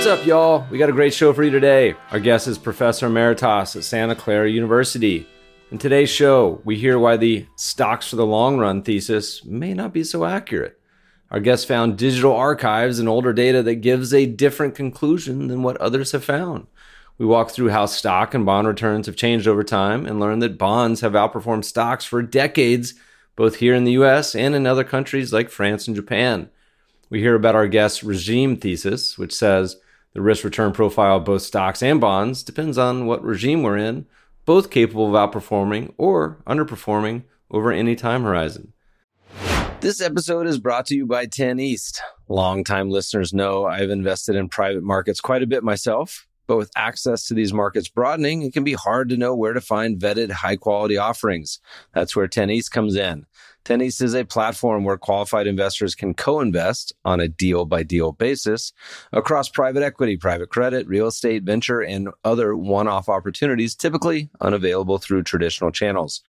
What's up, y'all? We got a great show for you today. Our guest is Professor Emeritus at Santa Clara University. In today's show, we hear why the stocks for the long run thesis may not be so accurate. Our guest found digital archives and older data that gives a different conclusion than what others have found. We walk through how stock and bond returns have changed over time and learn that bonds have outperformed stocks for decades, both here in the US and in other countries like France and Japan. We hear about our guest's regime thesis, which says the risk return profile of both stocks and bonds depends on what regime we're in, both capable of outperforming or underperforming over any time horizon. This episode is brought to you by 10 East. Longtime listeners know I've invested in private markets quite a bit myself. But with access to these markets broadening, it can be hard to know where to find vetted high quality offerings. That's where 10 East comes in. 10 East is a platform where qualified investors can co-invest on a deal by deal basis across private equity, private credit, real estate, venture, and other one-off opportunities typically unavailable through traditional channels.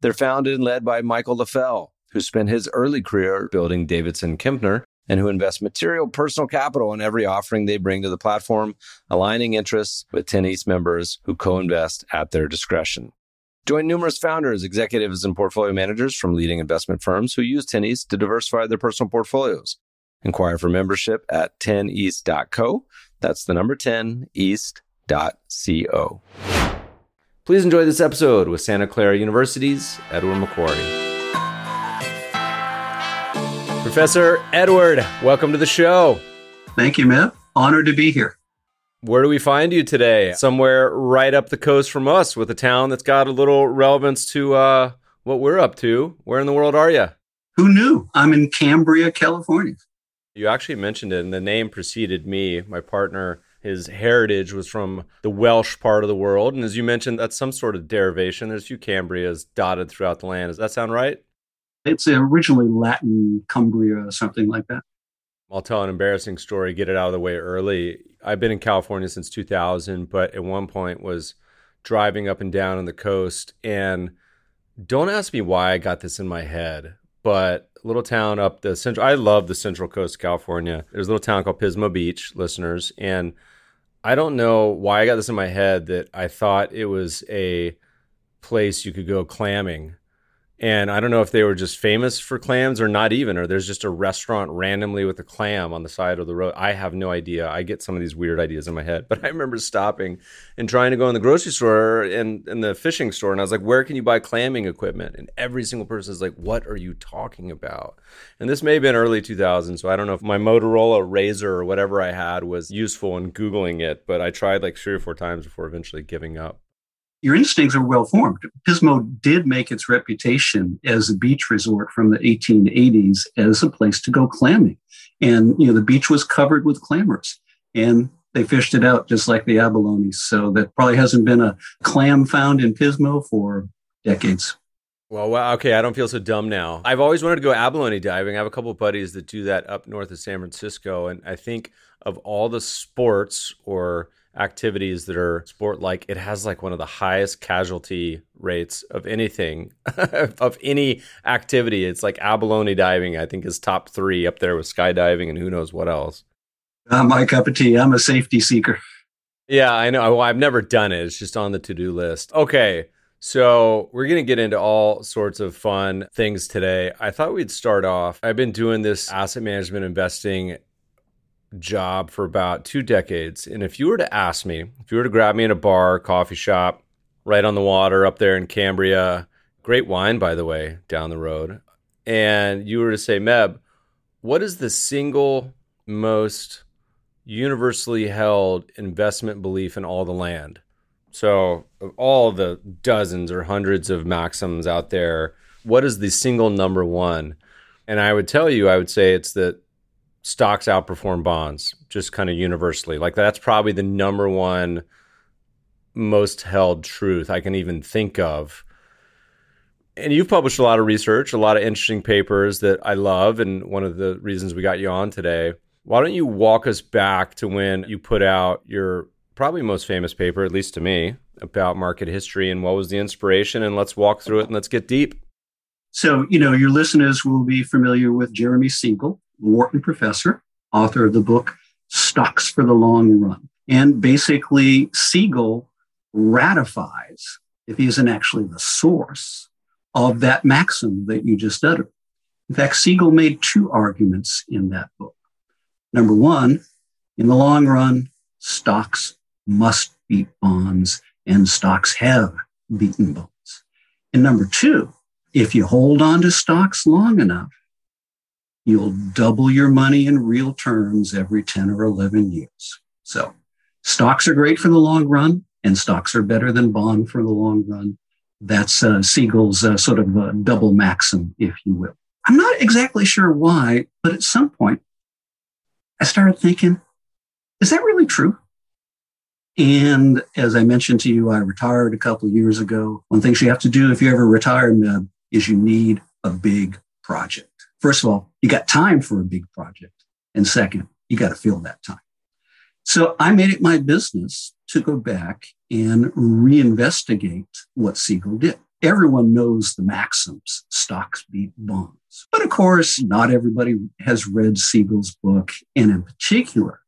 They're founded and led by Michael Leffell, who spent his early career building Davidson Kempner and who invest material personal capital in every offering they bring to the platform, aligning interests with 10 East members who co-invest at their discretion. Join numerous founders, executives, and portfolio managers from leading investment firms who use 10 East to diversify their personal portfolios. Inquire for membership at 10east.co. That's the number 10 east.co. Please enjoy this episode with Santa Clara University's Edward McQuarrie. Professor Edward, welcome to the show. Thank you, Meb. Honored to be here. Where do we find you today? Somewhere right up the coast from us with a town that's got a little relevance to uh, what we're up to. Where in the world are you? Who knew? I'm in Cambria, California. You actually mentioned it, and the name preceded me. My partner, his heritage was from the Welsh part of the world. And as you mentioned, that's some sort of derivation. There's a few Cambrias dotted throughout the land. Does that sound right? It's originally Latin Cumbria or something like that. I'll tell an embarrassing story, get it out of the way early. I've been in California since 2000, but at one point was driving up and down on the coast. And don't ask me why I got this in my head, but little town up the central, I love the central coast of California. There's a little town called Pismo Beach, listeners. And I don't know why I got this in my head that I thought it was a place you could go clamming and I don't know if they were just famous for clams or not even, or there's just a restaurant randomly with a clam on the side of the road. I have no idea. I get some of these weird ideas in my head. But I remember stopping and trying to go in the grocery store and in the fishing store. And I was like, where can you buy clamming equipment? And every single person is like, what are you talking about? And this may have been early 2000s. So I don't know if my Motorola Razr or whatever I had was useful in Googling it. But I tried like three or four times before eventually giving up your instincts are well formed. Pismo did make its reputation as a beach resort from the 1880s as a place to go clamming. And, you know, the beach was covered with clammers and they fished it out just like the abalones. So that probably hasn't been a clam found in Pismo for decades. Well, okay, I don't feel so dumb now. I've always wanted to go abalone diving. I have a couple buddies that do that up north of San Francisco. And I think of all the sports or activities that are sport like it has like one of the highest casualty rates of anything of any activity. It's like abalone diving i think is top three up there with skydiving and who knows what else. Not my cup of tea. I'm a safety seeker. Yeah i know. Well, i've never done it. It's just on the to-do list. Okay so, we're going to get into all sorts of fun things today. I thought we'd start off. I've been doing this asset management investing job for about two decades. And if you were to ask me, if you were to grab me in a bar, coffee shop, right on the water up there in Cambria, great wine, by the way, down the road, and you were to say, Meb, what is the single most universally held investment belief in all the land? So, of all the dozens or hundreds of maxims out there, what is the single number one? And I would tell you, I would say it's that stocks outperform bonds, just kind of universally. Like that's probably the number one most held truth I can even think of. And you've published a lot of research, a lot of interesting papers that I love. And one of the reasons we got you on today. Why don't you walk us back to when you put out your probably most famous paper, at least to me, about market history and what was the inspiration? And let's walk through it and let's get deep. So, you know, your listeners will be familiar with Jeremy Siegel, Wharton professor, author of the book Stocks for the Long Run. And basically, Siegel ratifies, if he isn't actually the source, of that maxim that you just uttered. In fact, Siegel made two arguments in that book. Number one, in the long run, stocks must beat bonds, and stocks have beaten bonds. And number two, if you hold on to stocks long enough, you'll double your money in real terms every 10 or 11 years. So stocks are great for the long run, and stocks are better than bond for the long run. That's uh, Siegel's uh, sort of a double maxim, if you will. I'm not exactly sure why, but at some point, I started thinking, is that really true? And as I mentioned to you, I retired a couple of years ago. One thing you have to do if you ever retire, is you need a big project. First of all, you got time for a big project. And second, you got to fill that time. So I made it my business to go back and reinvestigate what Siegel did. Everyone knows the maxims, stocks beat bonds. But of course, not everybody has read Siegel's book. And in particular,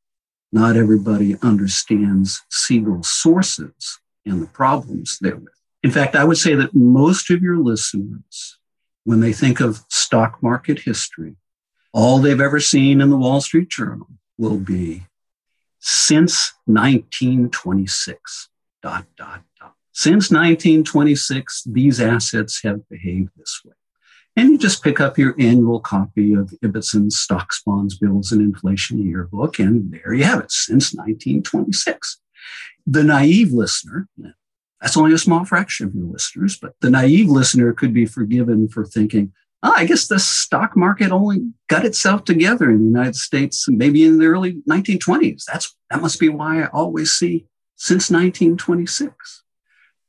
not everybody understands Siegel's sources and the problems therewith. In fact, I would say that most of your listeners, when they think of stock market history, all they've ever seen in the Wall Street Journal will be since 1926, dot, dot, dot. Since 1926, these assets have behaved this way. And you just pick up your annual copy of Ibbotson's Stocks, Bonds, Bills, and Inflation Yearbook, and there you have it since 1926. The naive listener, that's only a small fraction of your listeners, but the naive listener could be forgiven for thinking, oh, I guess the stock market only got itself together in the United States maybe in the early 1920s. That's, that must be why I always see since 1926.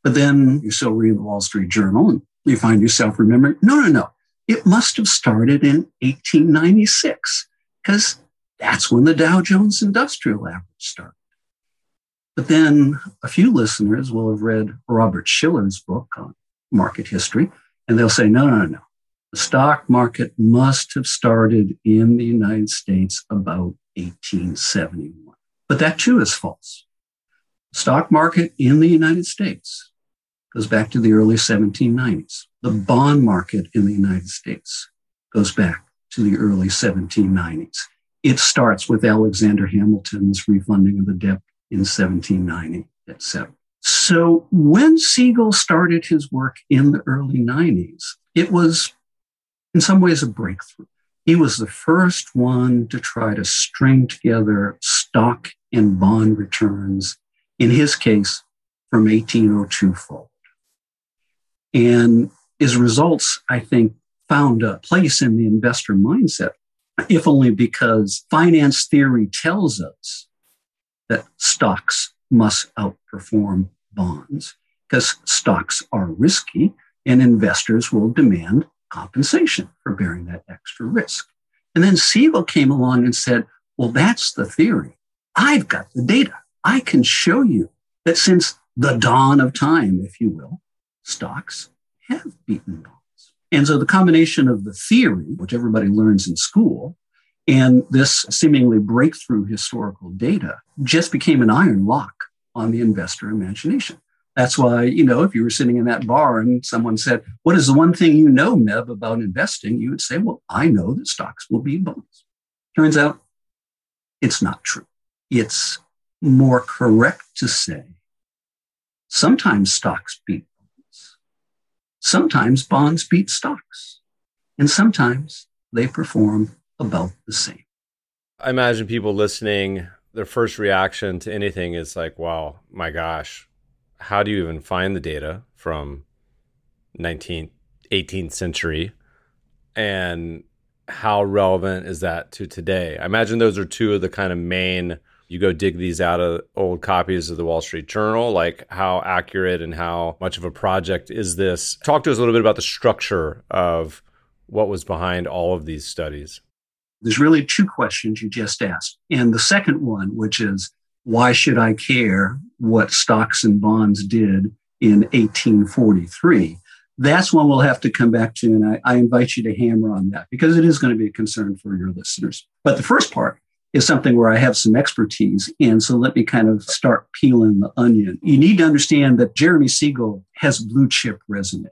But then you still read the Wall Street Journal and you find yourself remembering, no, no, no. It must have started in 1896 because that's when the Dow Jones Industrial Average started. But then a few listeners will have read Robert Shiller's book on market history, and they'll say, no, no, no. The stock market must have started in the United States about 1871. But that too is false. The stock market in the United States goes back to the early 1790s. The bond market in the United States goes back to the early 1790s. It starts with Alexander Hamilton's refunding of the debt in 1790, etc. So when Siegel started his work in the early 90s, it was in some ways a breakthrough. He was the first one to try to string together stock and bond returns, in his case, from 1802 forward. And his results, I think, found a place in the investor mindset, if only because finance theory tells us that stocks must outperform bonds because stocks are risky and investors will demand compensation for bearing that extra risk. And then Siegel came along and said, well, that's the theory. I've got the data. I can show you that since the dawn of time, if you will, stocks have beaten bonds. And so the combination of the theory, which everybody learns in school, and this seemingly breakthrough historical data just became an iron lock on the investor imagination. That's why, you know, if you were sitting in that bar and someone said, What is the one thing you know, Meb, about investing? You would say, Well, I know that stocks will beat bonds. Turns out it's not true. It's more correct to say sometimes stocks beat bonds, sometimes bonds beat stocks, and sometimes they perform about the same. I imagine people listening, their first reaction to anything is like, wow, my gosh, how do you even find the data from 19th, 18th century? And how relevant is that to today? I imagine those are two of the kind of main you go dig these out of old copies of the Wall Street Journal. Like, how accurate and how much of a project is this? Talk to us a little bit about the structure of what was behind all of these studies. There's really two questions you just asked. And the second one, which is, why should I care what stocks and bonds did in 1843? That's one we'll have to come back to. And I, I invite you to hammer on that because it is going to be a concern for your listeners. But the first part is something where I have some expertise. And so let me kind of start peeling the onion. You need to understand that Jeremy Siegel has blue chip resume.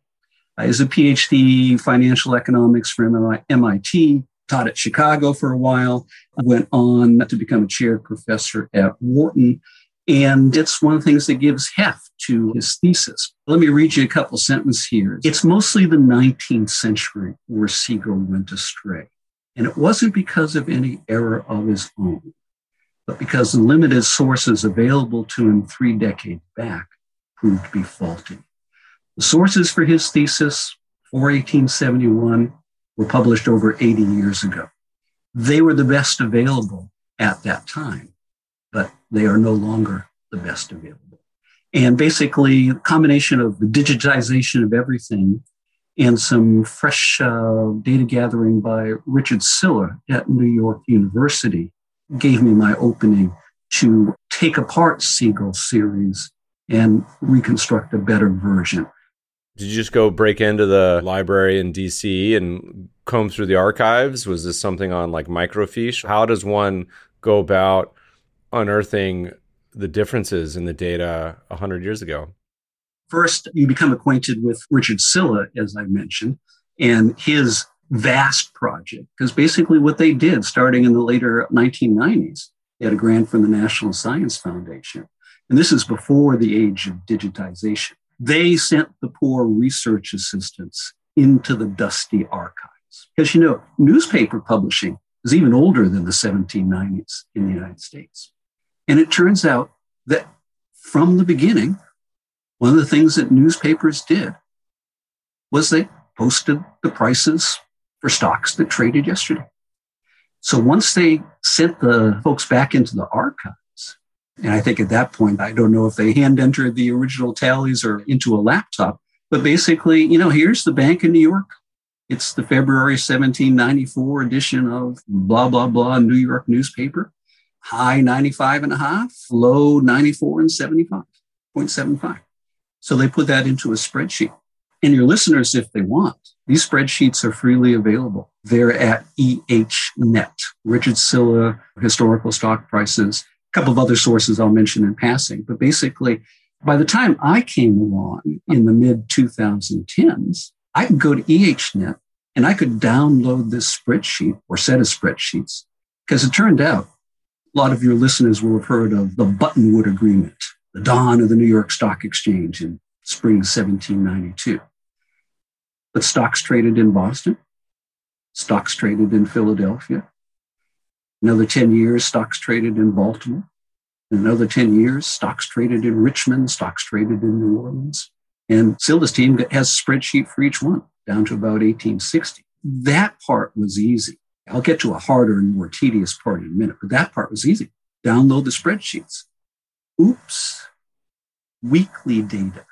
Uh, he's a PhD financial economics from MIT, taught at Chicago for a while, went on to become a chair professor at Wharton. And it's one of the things that gives heft to his thesis. Let me read you a couple sentences here. It's mostly the 19th century where Siegel went astray. And it wasn't because of any error of his own, but because the limited sources available to him three decades back proved to be faulty. The sources for his thesis for 1871 were published over 80 years ago. They were the best available at that time, but they are no longer the best available. And basically, a combination of the digitization of everything and some fresh uh, data gathering by Richard Sylla at New York University gave me my opening to take apart Siegel's series and reconstruct a better version. Did you just go break into the library in DC and comb through the archives? Was this something on like microfiche? How does one go about unearthing the differences in the data 100 years ago? First, you become acquainted with Richard Sylla, as I mentioned, and his vast project. Because basically, what they did starting in the later 1990s, they had a grant from the National Science Foundation. And this is before the age of digitization. They sent the poor research assistants into the dusty archives. Because, you know, newspaper publishing is even older than the 1790s in the United States. And it turns out that from the beginning, one of the things that newspapers did was they posted the prices for stocks that traded yesterday. So once they sent the folks back into the archives, and I think at that point, I don't know if they hand entered the original tallies or into a laptop, but basically, you know, here's the Bank of New York. It's the February 1794 edition of blah, blah, blah New York newspaper. High 95 and a half, low 94 and 75.75. So they put that into a spreadsheet. And your listeners, if they want, these spreadsheets are freely available. They're at EHNet, Richard Sylla, historical stock prices, couple of other sources I'll mention in passing. But basically, by the time I came along in the mid 2010s, I could go to EHNet and I could download this spreadsheet or set of spreadsheets because it turned out a lot of your listeners will have heard of the Buttonwood Agreement the dawn of the New York Stock Exchange in spring 1792. But stocks traded in Boston, stocks traded in Philadelphia. Another 10 years, stocks traded in Baltimore. Another 10 years, stocks traded in Richmond, stocks traded in New Orleans. And Sylla's team has a spreadsheet for each one down to about 1860. That part was easy. I'll get to a harder and more tedious part in a minute, but that part was easy. Download the spreadsheets. Oops, weekly data,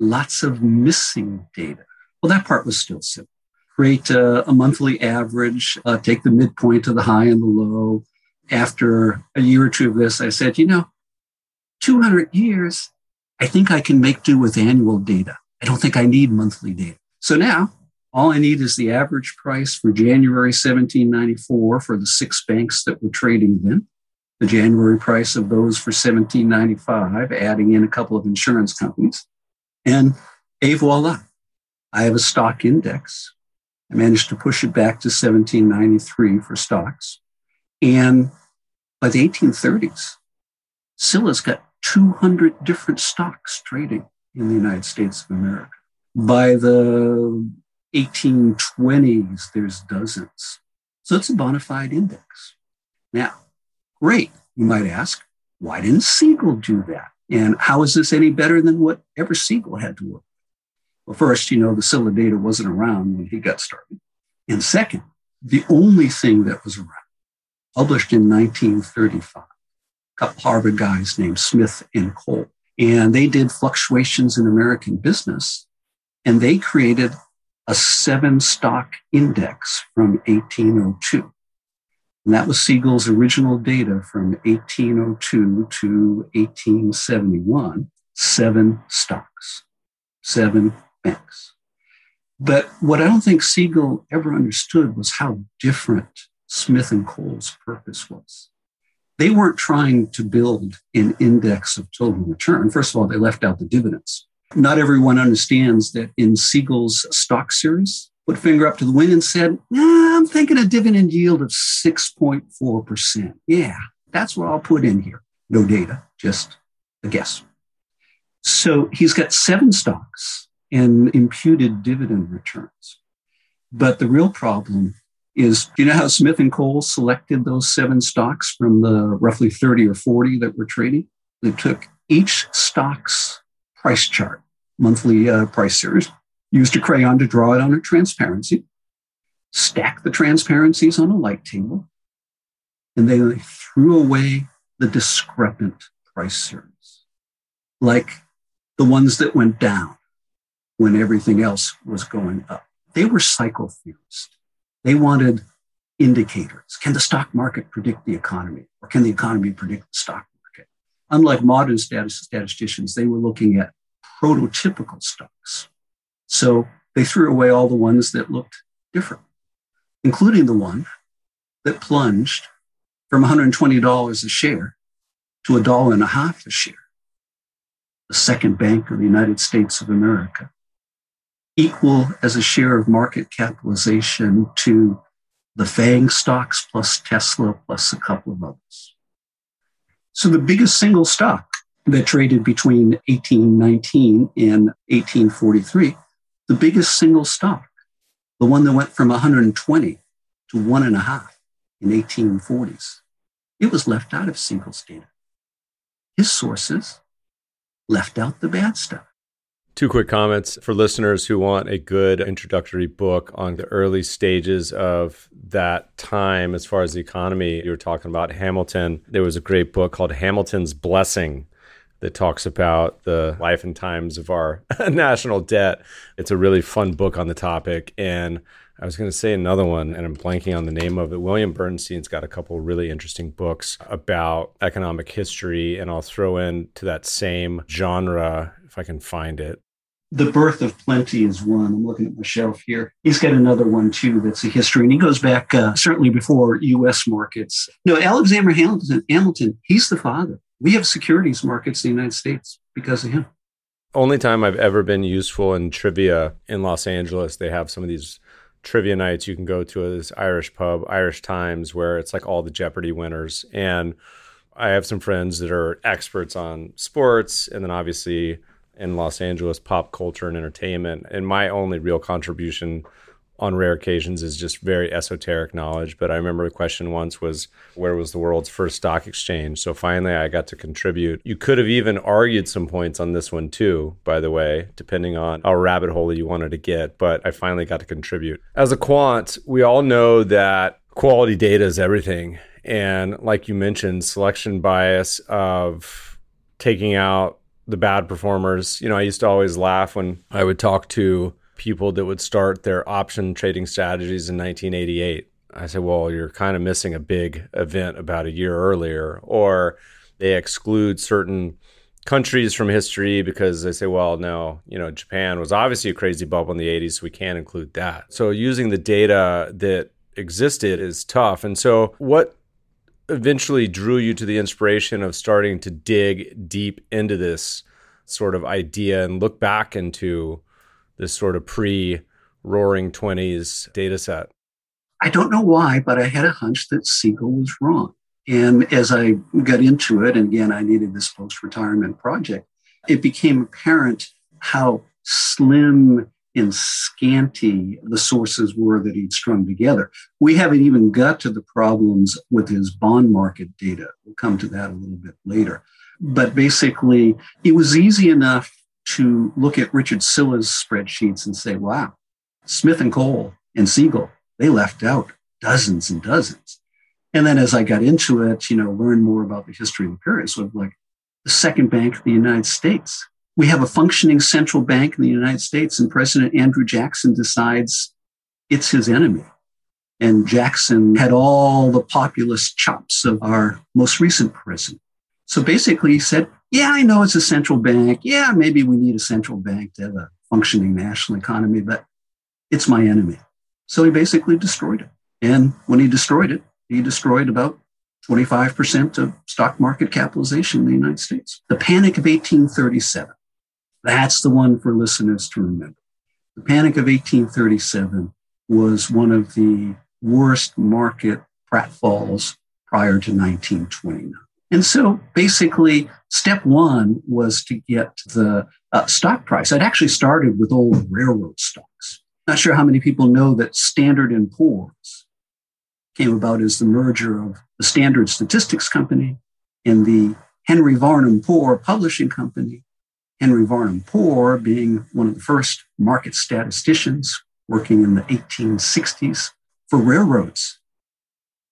lots of missing data. Well, that part was still simple. Create uh, a monthly average, uh, take the midpoint of the high and the low. After a year or two of this, I said, you know, 200 years, I think I can make do with annual data. I don't think I need monthly data. So now all I need is the average price for January 1794 for the six banks that were trading then the January price of those for 1795, adding in a couple of insurance companies. And et voila, I have a stock index. I managed to push it back to 1793 for stocks. And by the 1830s, Sylla's got 200 different stocks trading in the United States of America. By the 1820s, there's dozens. So it's a bona fide index. Now, Great, you might ask. Why didn't Siegel do that? And how is this any better than whatever Siegel had to work? Well, first, you know, the Sylla data wasn't around when he got started. And second, the only thing that was around, published in 1935, a couple Harvard guys named Smith and Cole. And they did fluctuations in American business, and they created a seven stock index from 1802. And that was Siegel's original data from 1802 to 1871, seven stocks, seven banks. But what I don't think Siegel ever understood was how different Smith and Cole's purpose was. They weren't trying to build an index of total return. First of all, they left out the dividends. Not everyone understands that in Siegel's stock series, put finger up to the wind and said, nah, I'm thinking a dividend yield of 6.4%. Yeah, that's what I'll put in here. No data, just a guess. So he's got seven stocks and imputed dividend returns. But the real problem is do you know how Smith and Cole selected those seven stocks from the roughly 30 or 40 that were trading? They took each stock's price chart, monthly uh, price series, used a crayon to draw it on a transparency, stacked the transparencies on a light table, and then they threw away the discrepant price series, like the ones that went down when everything else was going up. They were cycle. They wanted indicators. Can the stock market predict the economy? Or can the economy predict the stock market? Unlike modern statisticians, they were looking at prototypical stocks. So they threw away all the ones that looked different, including the one that plunged from $120 a share to a dollar and a half a share. The second bank of the United States of America equal as a share of market capitalization to the FANG stocks plus Tesla plus a couple of others. So the biggest single stock that traded between 1819 and 1843, the biggest single stock, the one that went from 120 to one and a half in 1840s, it was left out of Siegel's data. His sources left out the bad stuff. Two quick comments for listeners who want a good introductory book on the early stages of that time as far as the economy. You were talking about Hamilton. There was a great book called Hamilton's Blessing that talks about the life and times of our national debt. It's a really fun book on the topic. And I was going to say another one, and I'm blanking on the name of it. William Bernstein's got a couple really interesting books about economic history, and I'll throw in to that same genre if I can find it. The Birth of Plenty is one. I'm looking at my shelf here. He's got another one too that's a history, and he goes back uh, certainly before U.S. markets. No, Alexander Hamilton, Hamilton, he's the father. We have securities markets in the United States because of him. Only time I've ever been useful in trivia in Los Angeles, they have some of these trivia nights you can go to this Irish pub, Irish Times, where it's like all the Jeopardy winners. And I have some friends that are experts on sports, and then obviously in Los Angeles, pop culture and entertainment. And my only real contribution on rare occasions is just very esoteric knowledge. But I remember a question once was, where was the world's first stock exchange? So finally, I got to contribute. You could have even argued some points on this one too, by the way, depending on how rabbit hole you wanted to get. But I finally got to contribute. As a quant, we all know that quality data is everything. And like you mentioned, selection bias of taking out the bad performers. You know, I used to always laugh when I would talk to people that would start their option trading strategies in 1988. I said, well, you're kind of missing a big event about a year earlier. Or they exclude certain countries from history because they say, well, no, you know, Japan was obviously a crazy bubble in the 80s, so we can't include that. So using the data that existed is tough. And so, what eventually drew you to the inspiration of starting to dig deep into this sort of idea and look back into this sort of pre roaring 20s data set? I don't know why, but I had a hunch that Siegel was wrong. And as I got into it, and again, I needed this post retirement project, it became apparent how slim and scanty the sources were that he'd strung together. We haven't even got to the problems with his bond market data. We'll come to that a little bit later. But basically, it was easy enough to look at Richard Sylla's spreadsheets and say, wow, Smith and Cole and Siegel, they left out dozens and dozens. And then as I got into it, you know, learned more about the history of the period, sort of like the second bank of the United States. We have a functioning central bank in the United States, and President Andrew Jackson decides it's his enemy. And Jackson had all the populist chops of our most recent president. So basically, he said, Yeah, I know it's a central bank. Yeah, maybe we need a central bank to have a functioning national economy, but it's my enemy. So he basically destroyed it. And when he destroyed it, he destroyed about 25% of stock market capitalization in the United States. The Panic of 1837. That's the one for listeners to remember. The Panic of 1837 was one of the worst market pratfalls prior to 1929. And so basically, step one was to get the uh, stock price. I'd actually started with old railroad stocks. Not sure how many people know that Standard and Poor's came about as the merger of the Standard Statistics Company and the Henry Varnum Poor Publishing Company. Henry Varnum Poor being one of the first market statisticians working in the 1860s for railroads.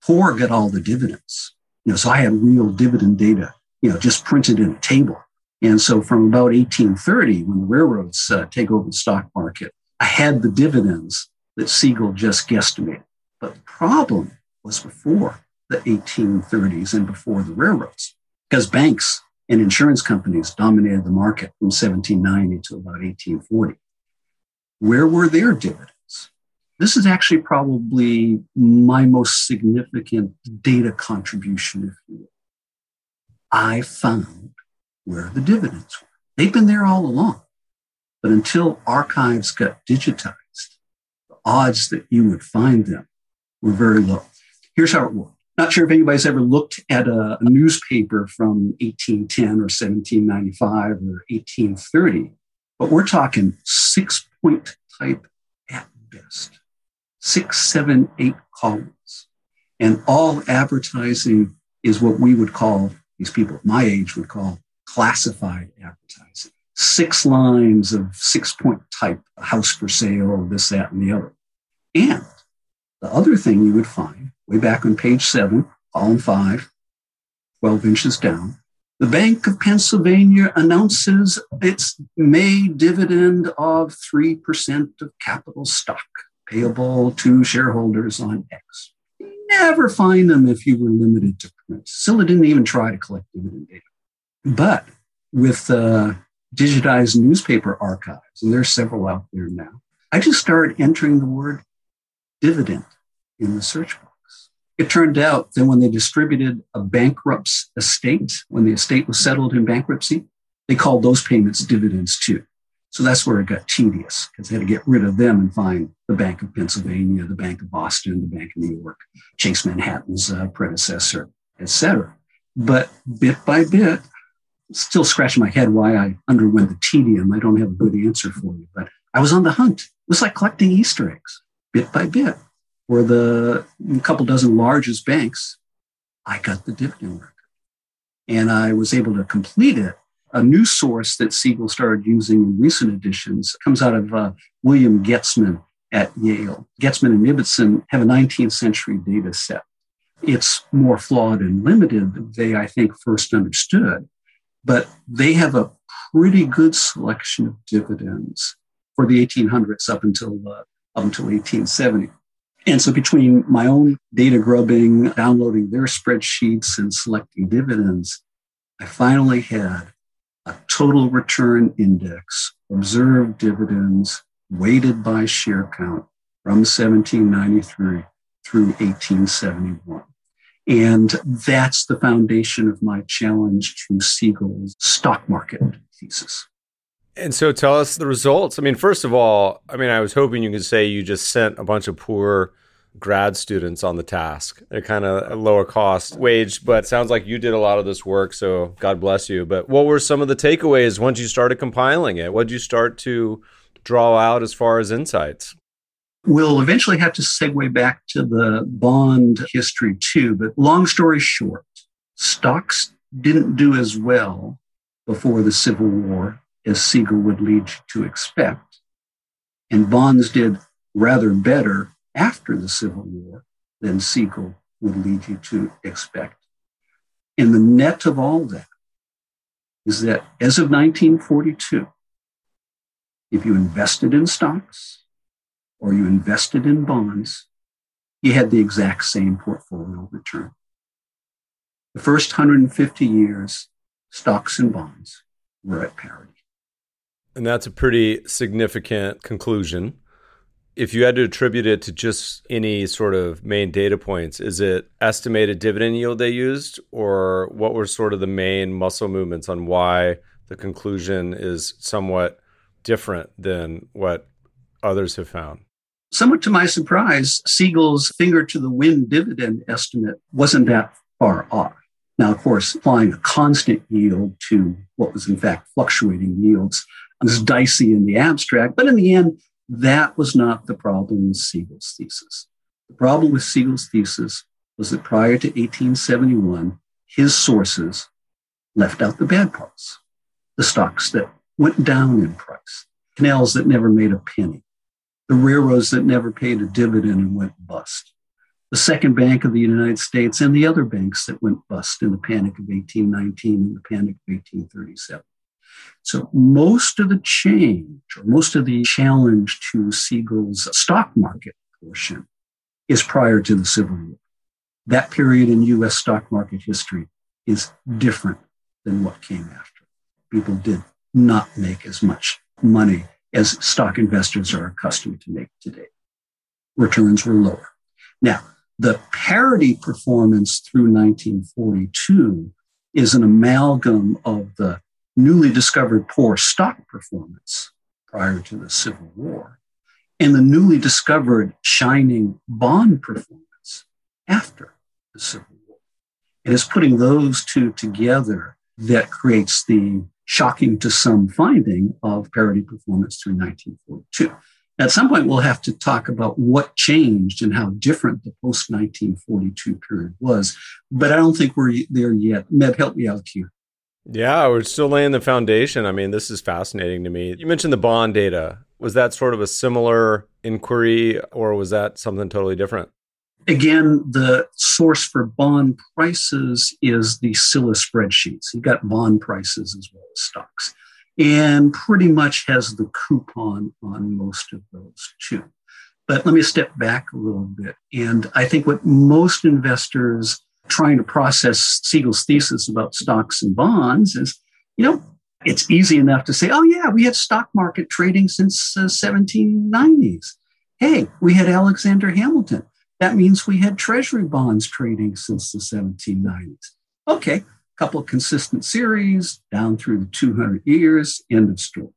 Poor got all the dividends. You know, so I had real dividend data, you know, just printed in a table. And so from about 1830, when the railroads uh, take over the stock market, I had the dividends that Siegel just guesstimated. But the problem was before the 1830s and before the railroads, because banks and insurance companies dominated the market from 1790 to about 1840. Where were their dividends? This is actually probably my most significant data contribution, if you will. I found where the dividends were. They've been there all along. But until archives got digitized, the odds that you would find them were very low. Here's how it worked. Not sure if anybody's ever looked at a, a newspaper from 1810 or 1795 or 1830, but we're talking six point type at best, six, seven, eight columns. And all advertising is what we would call, these people at my age would call classified advertising. Six lines of six point type, house for sale, this, that, and the other. And the other thing you would find way back on page seven, column five, 12 inches down, the Bank of Pennsylvania announces its May dividend of 3% of capital stock payable to shareholders on X. Never find them if you were limited to print. Sylla didn't even try to collect dividend data. But with digitized newspaper archives, and there's several out there now, I just started entering the word dividend in the search box. It turned out that when they distributed a bankrupt's estate, when the estate was settled in bankruptcy, they called those payments dividends too. So that's where it got tedious because they had to get rid of them and find the Bank of Pennsylvania, the Bank of Boston, the Bank of New York, Chase Manhattan's uh, predecessor, etc. But bit by bit, still scratching my head why I underwent the tedium. I don't have a good answer for you, but I was on the hunt. It was like collecting Easter eggs, bit by bit. For the couple dozen largest banks, I got the dividend record. And I was able to complete it. A new source that Siegel started using in recent editions comes out of uh, William Goetzmann at Yale. Goetzmann and Ibbotson have a 19th century data set. It's more flawed and limited than they, I think, first understood, but they have a pretty good selection of dividends for the 1800s up until uh, up until 1870. And so between my own data grubbing, downloading their spreadsheets and selecting dividends, I finally had a total return index, observed dividends, weighted by share count from 1793 through 1871. And that's the foundation of my challenge to Siegel's stock market thesis. And so tell us the results. I mean, first of all, I mean, I was hoping you could say you just sent a bunch of poor grad students on the task. They're kind of a lower cost wage, but sounds like you did a lot of this work. So God bless you. But what were some of the takeaways once you started compiling it? What did you start to draw out as far as insights? We'll eventually have to segue back to the bond history too. But long story short, stocks didn't do as well before the Civil War as Siegel would lead you to expect. And bonds did rather better after the Civil War than Siegel would lead you to expect. And the net of all that is that as of 1942, if you invested in stocks or you invested in bonds, you had the exact same portfolio return. The first 150 years, stocks and bonds were at parity. And that's a pretty significant conclusion. If you had to attribute it to just any sort of main data points, is it estimated dividend yield they used, or what were sort of the main muscle movements on why the conclusion is somewhat different than what others have found? Somewhat to my surprise, Siegel's finger to the wind dividend estimate wasn't that far off. Now, of course, applying a constant yield to what was in fact fluctuating yields is dicey in the abstract, but in the end, that was not the problem with Siegel's thesis. The problem with Siegel's thesis was that prior to 1871, his sources left out the bad parts, the stocks that went down in price, canals that never made a penny, the railroads that never paid a dividend and went bust, the Second Bank of the United States and the other banks that went bust in the Panic of 1819 and the Panic of 1837. So most of the change or most of the challenge to Siegel's stock market portion is prior to the Civil War. That period in US stock market history is different than what came after. People did not make as much money as stock investors are accustomed to make today. Returns were lower. Now, the parity performance through 1942 is an amalgam of the newly discovered poor stock performance prior to the Civil War and the newly discovered shining bond performance after the Civil War. And It is putting those two together that creates the shocking to some finding of parity performance through 1942. At some point, we'll have to talk about what changed and how different the post 1942 period was. But I don't think we're there yet. Meb, help me out here. Yeah, we're still laying the foundation. I mean, this is fascinating to me. You mentioned the bond data. Was that sort of a similar inquiry or was that something totally different? Again, the source for bond prices is the Sylla spreadsheets. You've got bond prices as well as stocks, and pretty much has the coupon on most of those too. But let me step back a little bit. And I think what most investors trying to process Siegel's thesis about stocks and bonds is, you know, it's easy enough to say, oh, yeah, we had stock market trading since uh, 1790s. Hey, we had Alexander Hamilton. That means we had treasury bonds trading since the 1790s. Okay, a couple consistent series down through the 200 years, end of story.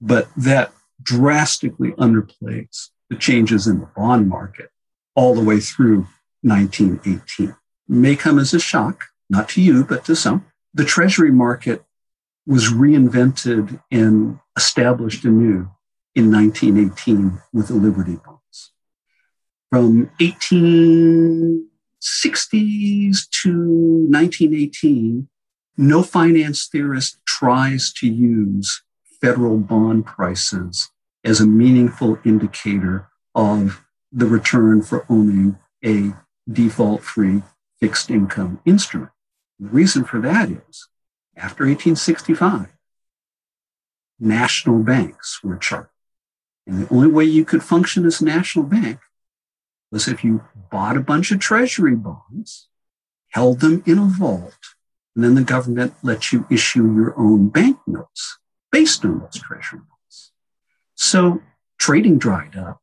But that drastically underplays the changes in the bond market all the way through 1918 may come as a shock, not to you, but to some. The Treasury market was reinvented and established anew in 1918 with the Liberty bonds. From 1860s to 1918, no finance theorist tries to use federal bond prices as a meaningful indicator of the return for owning a default free fixed income instrument. The reason for that is after 1865, national banks were chartered. And the only way you could function as a national bank was if you bought a bunch of treasury bonds, held them in a vault, and then the government let you issue your own banknotes based on those treasury bonds. So trading dried up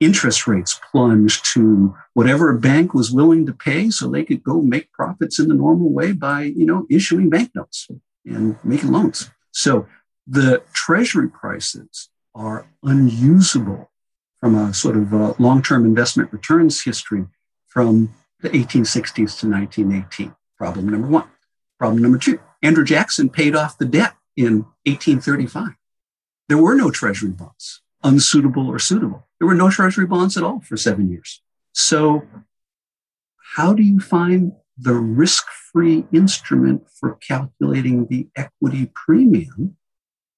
interest rates plunged to whatever a bank was willing to pay so they could go make profits in the normal way by, you know, issuing banknotes and making loans. So the treasury prices are unusable from a sort of a long-term investment returns history from the 1860s to 1918. Problem number one. Problem number two, Andrew Jackson paid off the debt in 1835. There were no treasury bonds unsuitable or suitable. There were no treasury bonds at all for seven years. So, how do you find the risk free instrument for calculating the equity premium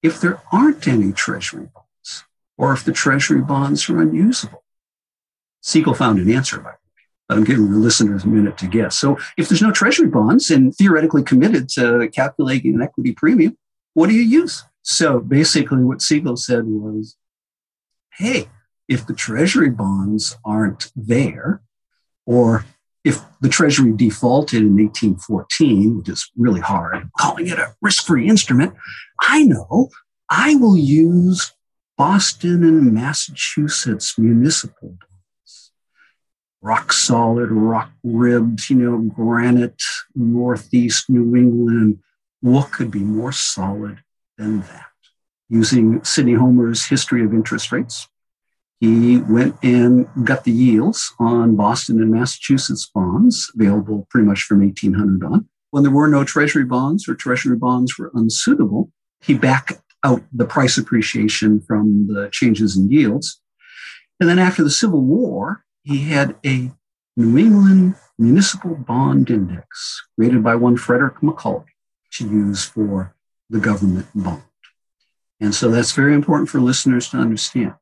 if there aren't any treasury bonds or if the treasury bonds are unusable? Siegel found an answer, by the way. But I'm giving the listeners a minute to guess. So if there's no treasury bonds and theoretically committed to calculating an equity premium, what do you use? So basically, what Siegel said was, hey, if the treasury bonds aren't there, or if the Treasury defaulted in 1814, which is really hard, calling it a risk free instrument, I know I will use Boston and Massachusetts municipal bonds. Rock solid, rock ribbed, you know, granite, Northeast New England. What could be more solid than that? Using Sidney Homer's history of interest rates, he went and got the yields on Boston and Massachusetts bonds, available pretty much from 1800 on. When there were no treasury bonds or treasury bonds were unsuitable, he backed out the price appreciation from the changes in yields. And then after the Civil War, he had a New England Municipal Bond Index created by one Frederick Macaulay to use for the government bond. And so that's very important for listeners to understand.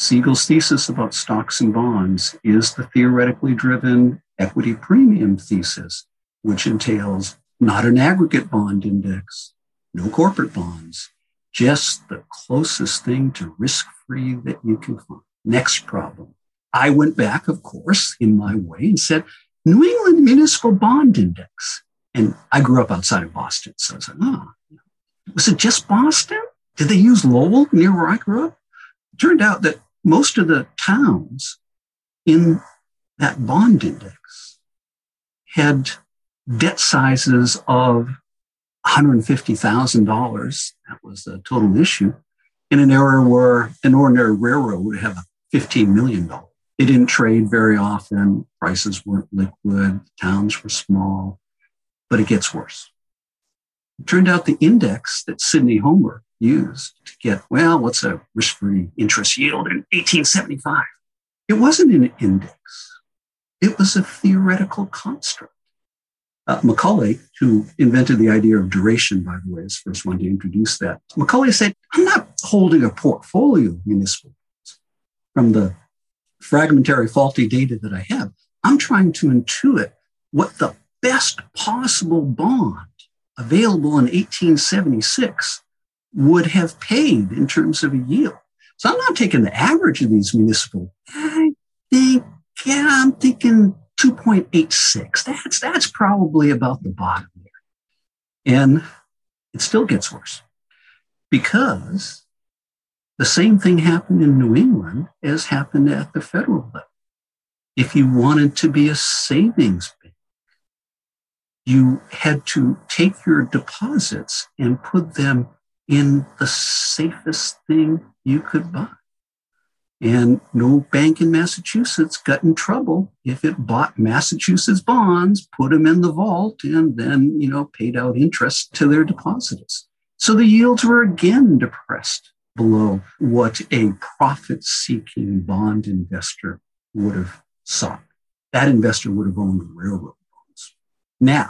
Siegel's thesis about stocks and bonds is the theoretically driven equity premium thesis, which entails not an aggregate bond index, no corporate bonds, just the closest thing to risk free that you can find. Next problem. I went back, of course, in my way and said, New England Municipal Bond Index. And I grew up outside of Boston. So I was like, oh, was it just Boston? Did they use Lowell near where I grew up? It turned out that most of the towns in that bond index had debt sizes of $150,000. That was the total issue in an era where an ordinary railroad would have $15 million. They didn't trade very often. Prices weren't liquid. Towns were small, but it gets worse. It turned out the index that Sidney Homer used to get, well, what's a risk free interest yield in 1875? It wasn't an index, it was a theoretical construct. Uh, Macaulay, who invented the idea of duration, by the way, is the first one to introduce that. Macaulay said, I'm not holding a portfolio of municipal bonds from the fragmentary, faulty data that I have. I'm trying to intuit what the best possible bond available in 1876 would have paid in terms of a yield. So I'm not taking the average of these municipal. I think, yeah, I'm thinking 2.86. That's, that's probably about the bottom there. And it still gets worse because the same thing happened in New England as happened at the federal level. If you wanted to be a savings you had to take your deposits and put them in the safest thing you could buy. And no bank in Massachusetts got in trouble if it bought Massachusetts bonds, put them in the vault, and then, you know, paid out interest to their depositors. So the yields were again depressed below what a profit seeking bond investor would have sought. That investor would have owned the railroad bonds. Now,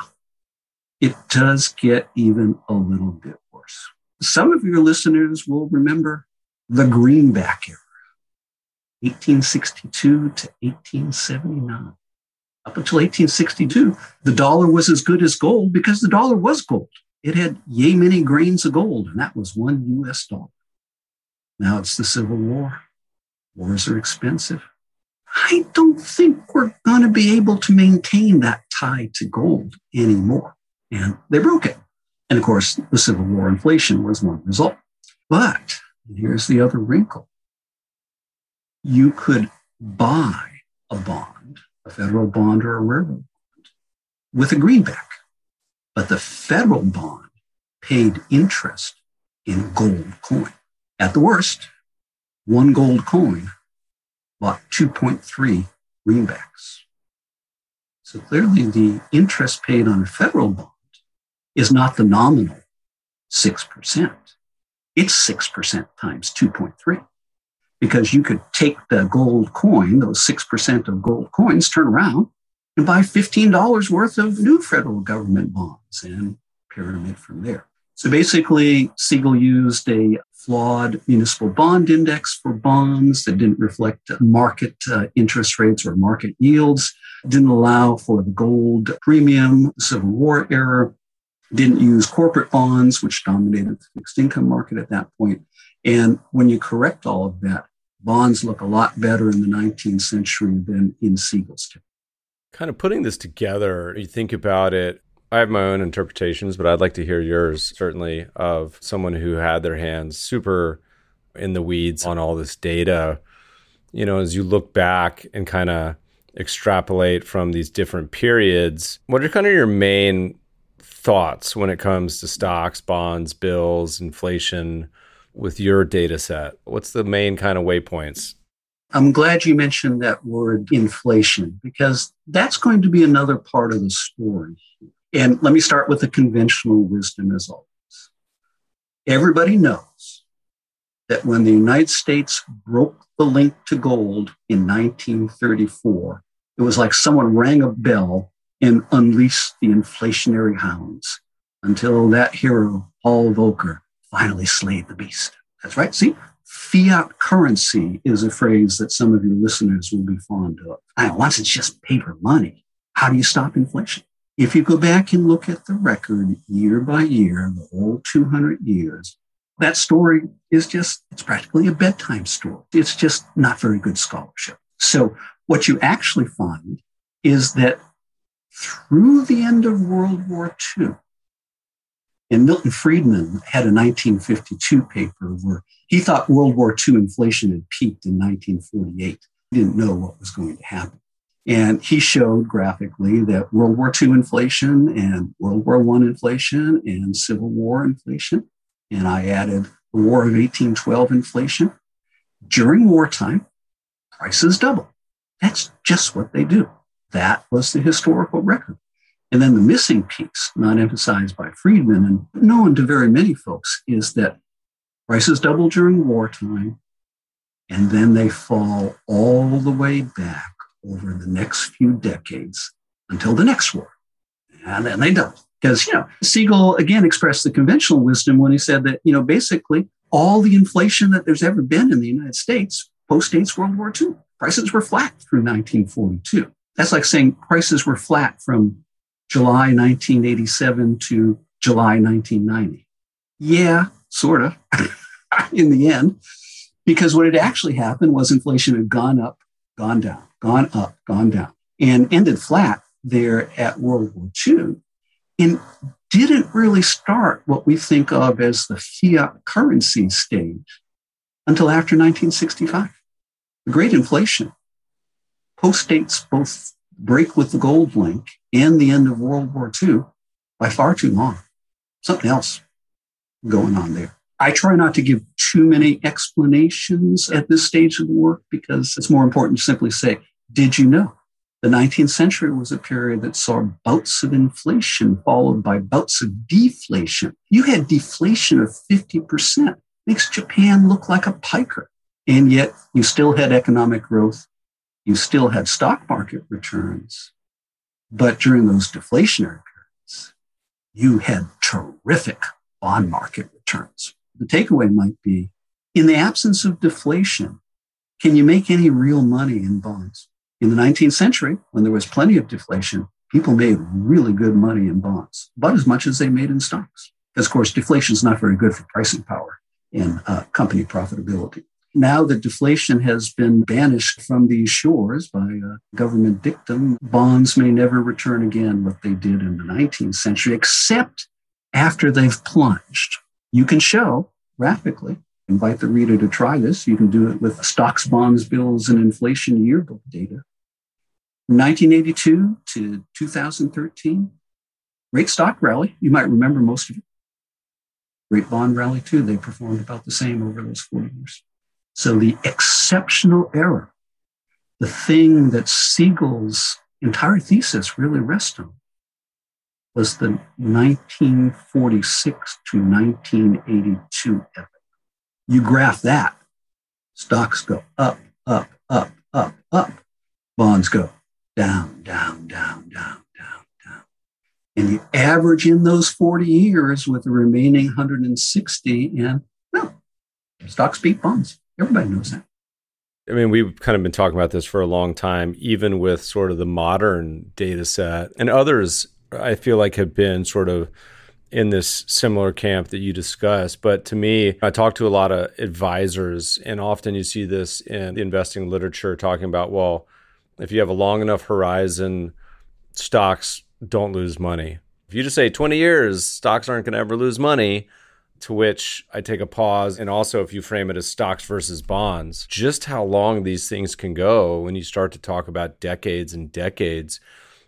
it does get even a little bit worse. Some of your listeners will remember the greenback era, 1862 to 1879. Up until 1862, the dollar was as good as gold because the dollar was gold. It had yay many grains of gold, and that was one US dollar. Now it's the Civil War. Wars are expensive. I don't think we're going to be able to maintain that tie to gold anymore. And they broke it. And of course, the Civil War inflation was one result. But here's the other wrinkle you could buy a bond, a federal bond or a railroad bond, with a greenback. But the federal bond paid interest in gold coin. At the worst, one gold coin bought 2.3 greenbacks. So clearly, the interest paid on a federal bond is not the nominal 6%. It's 6% times 2.3 because you could take the gold coin, those 6% of gold coins, turn around and buy $15 worth of new federal government bonds and pyramid from there. So basically, Siegel used a flawed municipal bond index for bonds that didn't reflect market uh, interest rates or market yields, didn't allow for the gold premium, Civil War era, didn't use corporate bonds, which dominated the fixed income market at that point. And when you correct all of that, bonds look a lot better in the 19th century than in Siegel's time. Kind of putting this together, you think about it. I have my own interpretations, but I'd like to hear yours, certainly, of someone who had their hands super in the weeds on all this data. You know, as you look back and kind of extrapolate from these different periods, what are kind of your main thoughts when it comes to stocks, bonds, bills, inflation with your data set? What's the main kind of waypoints? I'm glad you mentioned that word inflation because that's going to be another part of the story. And let me start with the conventional wisdom as always. Everybody knows that when the United States broke the link to gold in 1934, it was like someone rang a bell and unleashed the inflationary hounds until that hero, Paul Volcker, finally slayed the beast. That's right. See, fiat currency is a phrase that some of your listeners will be fond of. And once it's just paper money, how do you stop inflation? If you go back and look at the record year by year, the whole 200 years, that story is just, it's practically a bedtime story. It's just not very good scholarship. So what you actually find is that through the end of World War II, and Milton Friedman had a 1952 paper where he thought World War II inflation had peaked in 1948. He didn't know what was going to happen. And he showed graphically that World War II inflation and World War I inflation and Civil War inflation, and I added the War of 1812 inflation, during wartime, prices double. That's just what they do. That was the historical record. And then the missing piece, not emphasized by Friedman and known to very many folks, is that prices double during wartime and then they fall all the way back over the next few decades until the next war. And then they double. Because, you know, Siegel again expressed the conventional wisdom when he said that, you know, basically all the inflation that there's ever been in the United States postdates World War II. Prices were flat through 1942. That's like saying prices were flat from July 1987 to July 1990. Yeah, sort of, in the end, because what had actually happened was inflation had gone up, gone down, gone up, gone down, and ended flat there at World War II and didn't really start what we think of as the fiat currency stage until after 1965. The Great Inflation postdates both break with the gold link and the end of World War II by far too long. Something else going on there. I try not to give too many explanations at this stage of the work because it's more important to simply say, did you know? The 19th century was a period that saw bouts of inflation followed by bouts of deflation. You had deflation of 50%, makes Japan look like a piker. And yet you still had economic growth you still had stock market returns, but during those deflationary periods, you had terrific bond market returns. The takeaway might be in the absence of deflation, can you make any real money in bonds? In the 19th century, when there was plenty of deflation, people made really good money in bonds, about as much as they made in stocks. Because, of course, deflation is not very good for pricing power and uh, company profitability. Now that deflation has been banished from these shores by a government dictum, bonds may never return again what they did in the 19th century, except after they've plunged. You can show graphically, invite the reader to try this. You can do it with stocks, bonds, bills, and inflation yearbook data. From 1982 to 2013, great stock rally. You might remember most of it. Great bond rally, too. They performed about the same over those 40 years. So the exceptional error, the thing that Siegel's entire thesis really rests on, was the 1946 to 1982 epoch. You graph that, stocks go up, up, up, up, up. Bonds go down, down, down, down, down, down. And you average in those 40 years with the remaining 160, and no, Stocks beat bonds. Everybody knows that. I mean, we've kind of been talking about this for a long time, even with sort of the modern data set. And others, I feel like, have been sort of in this similar camp that you discussed. But to me, I talk to a lot of advisors, and often you see this in the investing literature talking about, well, if you have a long enough horizon, stocks don't lose money. If you just say 20 years, stocks aren't going to ever lose money, to which I take a pause. And also, if you frame it as stocks versus bonds, just how long these things can go when you start to talk about decades and decades.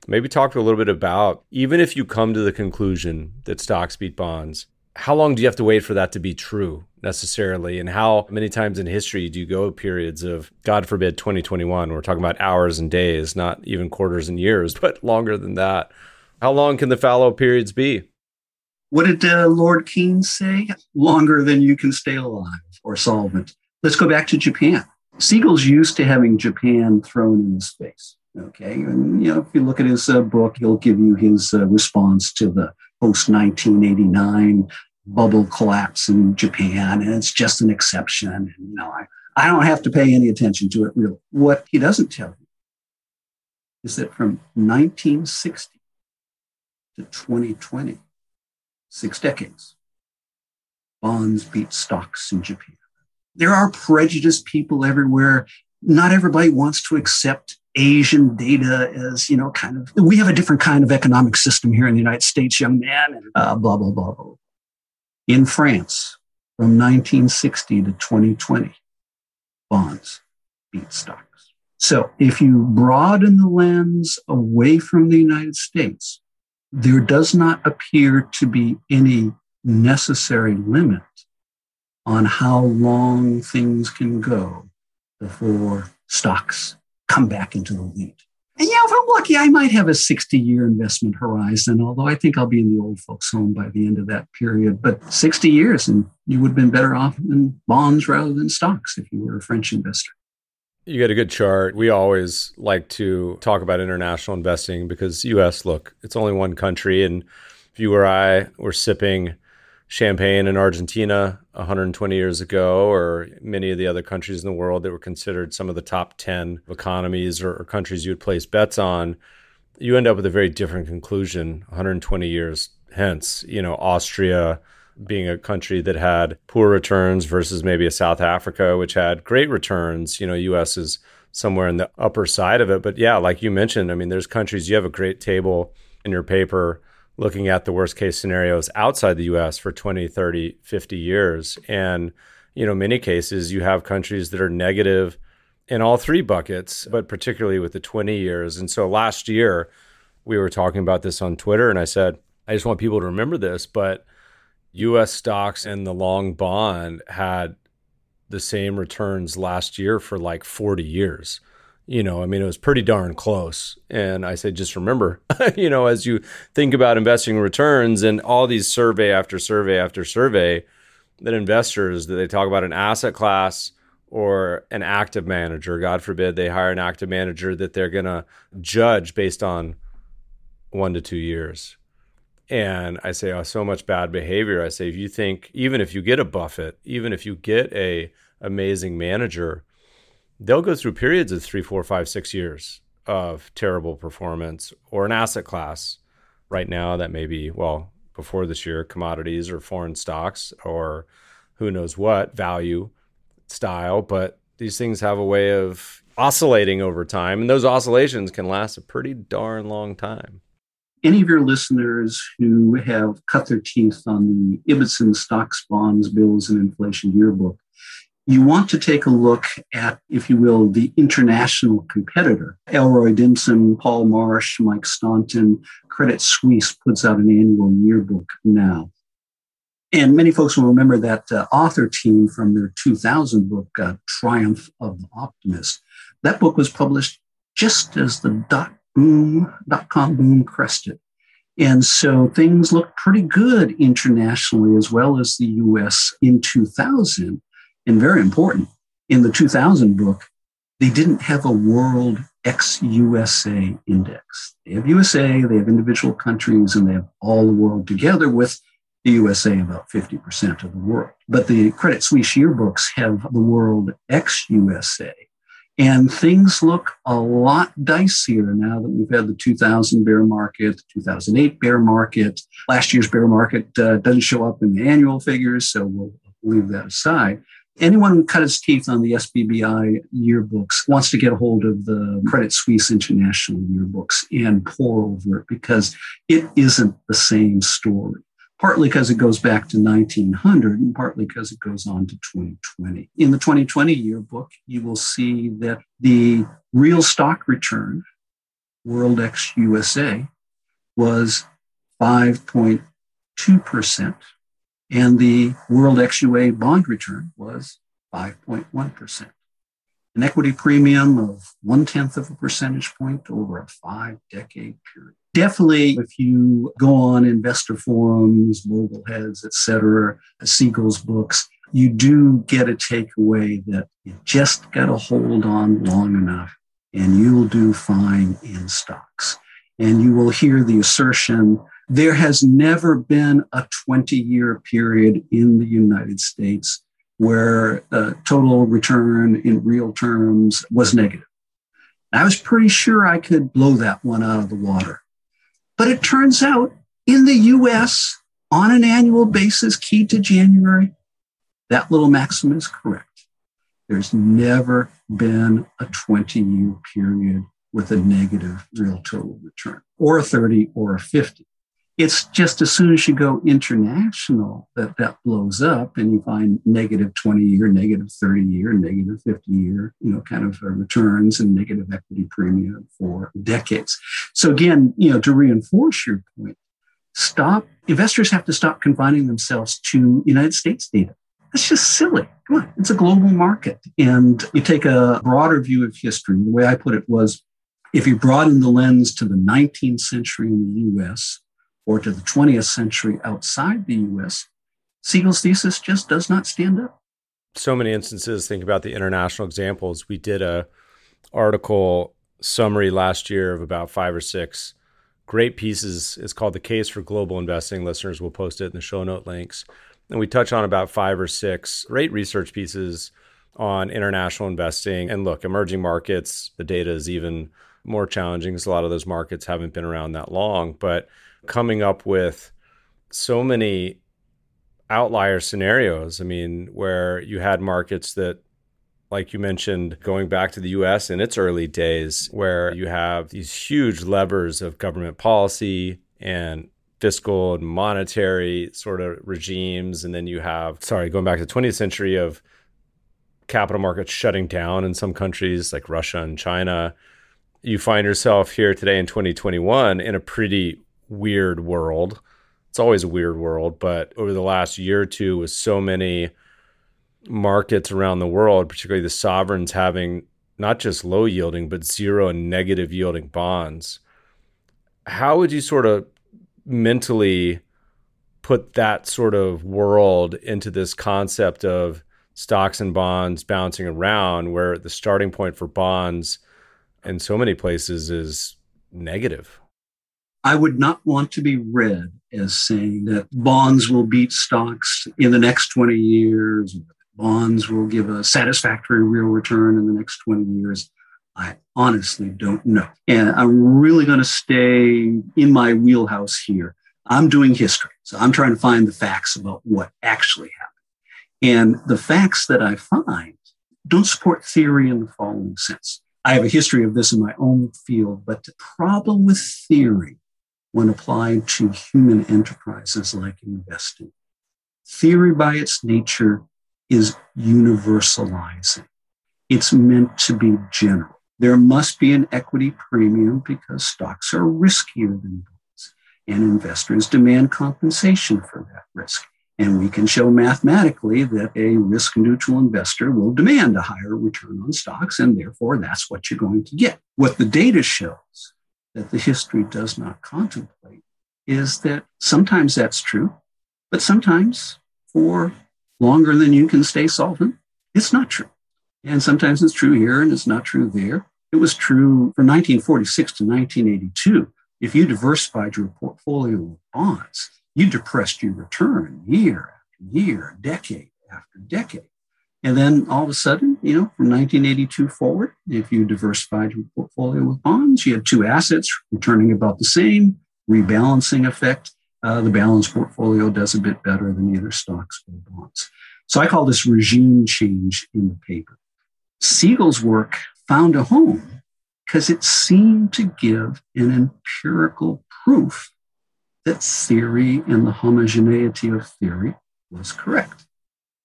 Maybe talk a little bit about even if you come to the conclusion that stocks beat bonds, how long do you have to wait for that to be true necessarily? And how many times in history do you go periods of, God forbid, 2021? We're talking about hours and days, not even quarters and years, but longer than that. How long can the fallow periods be? What did uh, Lord Keynes say? Longer than you can stay alive or solvent. Let's go back to Japan. Siegel's used to having Japan thrown into space. Okay. And, you know, if you look at his uh, book, he'll give you his uh, response to the post 1989 bubble collapse in Japan. And it's just an exception. And, you know, I, I don't have to pay any attention to it really. What he doesn't tell you is that from 1960 to 2020, six decades. Bonds beat stocks in Japan. There are prejudiced people everywhere. Not everybody wants to accept Asian data as, you know, kind of, we have a different kind of economic system here in the United States, young man, and uh, blah, blah, blah, blah. In France, from 1960 to 2020, bonds beat stocks. So if you broaden the lens away from the United States, there does not appear to be any necessary limit on how long things can go before stocks come back into the lead. And yeah, if I'm lucky, I might have a 60 year investment horizon, although I think I'll be in the old folks' home by the end of that period. But 60 years, and you would have been better off in bonds rather than stocks if you were a French investor. You got a good chart. We always like to talk about international investing because US, look, it's only one country. And if you or I were sipping champagne in Argentina 120 years ago, or many of the other countries in the world that were considered some of the top 10 economies or, or countries you would place bets on, you end up with a very different conclusion 120 years hence. You know, Austria, being a country that had poor returns versus maybe a South Africa, which had great returns. You know, US is somewhere in the upper side of it. But yeah, like you mentioned, I mean, there's countries, you have a great table in your paper looking at the worst case scenarios outside the US for 20, 30, 50 years. And, you know, many cases you have countries that are negative in all three buckets, but particularly with the 20 years. And so last year, we were talking about this on Twitter, and I said, I just want people to remember this, but US stocks and the long bond had the same returns last year for like 40 years. You know, I mean, it was pretty darn close. And I said, just remember, you know, as you think about investing returns and all these survey after survey after survey, that investors that they talk about an asset class or an active manager, God forbid they hire an active manager that they're going to judge based on one to two years and I say, oh, so much bad behavior. I say, if you think, even if you get a Buffett, even if you get a amazing manager, they'll go through periods of three, four, five, six years of terrible performance or an asset class. Right now, that may be, well, before this year, commodities or foreign stocks or who knows what value style. But these things have a way of oscillating over time, and those oscillations can last a pretty darn long time any of your listeners who have cut their teeth on the Ibbotson stocks, bonds, bills, and inflation yearbook, you want to take a look at, if you will, the international competitor. Elroy Dimson, Paul Marsh, Mike Staunton, Credit Suisse puts out an annual yearbook now. And many folks will remember that uh, author team from their 2000 book, uh, Triumph of the Optimist. That book was published just as the dot boom, dot com boom crested. And so things looked pretty good internationally as well as the US in 2000. And very important, in the 2000 book, they didn't have a world ex USA index. They have USA, they have individual countries, and they have all the world together with the USA about 50% of the world. But the Credit Suisse yearbooks have the world ex USA. And things look a lot dicier now that we've had the 2000 bear market, the 2008 bear market. Last year's bear market uh, doesn't show up in the annual figures, so we'll leave that aside. Anyone who cut his teeth on the SBBI yearbooks wants to get a hold of the Credit Suisse International yearbooks and pour over it because it isn't the same story partly because it goes back to 1900 and partly because it goes on to 2020. In the 2020 yearbook, you will see that the real stock return, World ex USA, was 5.2%, and the World XUA bond return was 5.1%. An equity premium of one tenth of a percentage point over a five decade period definitely if you go on investor forums bogleheads etc siegel's books you do get a takeaway that you just got to hold on long enough and you'll do fine in stocks and you will hear the assertion there has never been a 20 year period in the united states where the total return in real terms was negative I was pretty sure I could blow that one out of the water. But it turns out in the US, on an annual basis, key to January, that little maxim is correct. There's never been a 20 year period with a negative real total return, or a 30 or a 50. It's just as soon as you go international that that blows up and you find negative 20 year, negative 30 year, negative 50 year, you know, kind of uh, returns and negative equity premium for decades. So again, you know, to reinforce your point, stop, investors have to stop confining themselves to United States data. That's just silly. Come on, it's a global market. And you take a broader view of history. The way I put it was if you broaden the lens to the 19th century in the US, or to the 20th century outside the US, Siegel's thesis just does not stand up. So many instances. Think about the international examples. We did a article summary last year of about five or six great pieces. It's called The Case for Global Investing. Listeners will post it in the show note links. And we touch on about five or six great research pieces on international investing. And look, emerging markets, the data is even more challenging because a lot of those markets haven't been around that long. But coming up with so many outlier scenarios. I mean, where you had markets that, like you mentioned, going back to the US in its early days, where you have these huge levers of government policy and fiscal and monetary sort of regimes. And then you have, sorry, going back to the 20th century of capital markets shutting down in some countries like Russia and China. You find yourself here today in 2021 in a pretty weird world. It's always a weird world, but over the last year or two, with so many markets around the world, particularly the sovereigns having not just low yielding, but zero and negative yielding bonds, how would you sort of mentally put that sort of world into this concept of stocks and bonds bouncing around, where the starting point for bonds in so many places is negative? I would not want to be read as saying that bonds will beat stocks in the next 20 years, bonds will give a satisfactory real return in the next 20 years. I honestly don't know. And I'm really going to stay in my wheelhouse here. I'm doing history. So I'm trying to find the facts about what actually happened. And the facts that I find don't support theory in the following sense. I have a history of this in my own field, but the problem with theory when applied to human enterprises like investing. Theory by its nature is universalizing. It's meant to be general. There must be an equity premium because stocks are riskier than bonds, and investors demand compensation for that risk. And we can show mathematically that a risk neutral investor will demand a higher return on stocks, and therefore that's what you're going to get. What the data shows that the history does not contemplate is that sometimes that's true, but sometimes for longer than you can stay solvent, it's not true. And sometimes it's true here and it's not true there. It was true from 1946 to 1982. If you diversified your portfolio of bonds, you depressed your return year after year, decade after decade. And then all of a sudden, you know, from 1982 forward, if you diversified your portfolio with bonds, you had two assets returning about the same, rebalancing effect. Uh, the balanced portfolio does a bit better than either stocks or bonds. So I call this regime change in the paper. Siegel's work found a home because it seemed to give an empirical proof that theory and the homogeneity of theory was correct.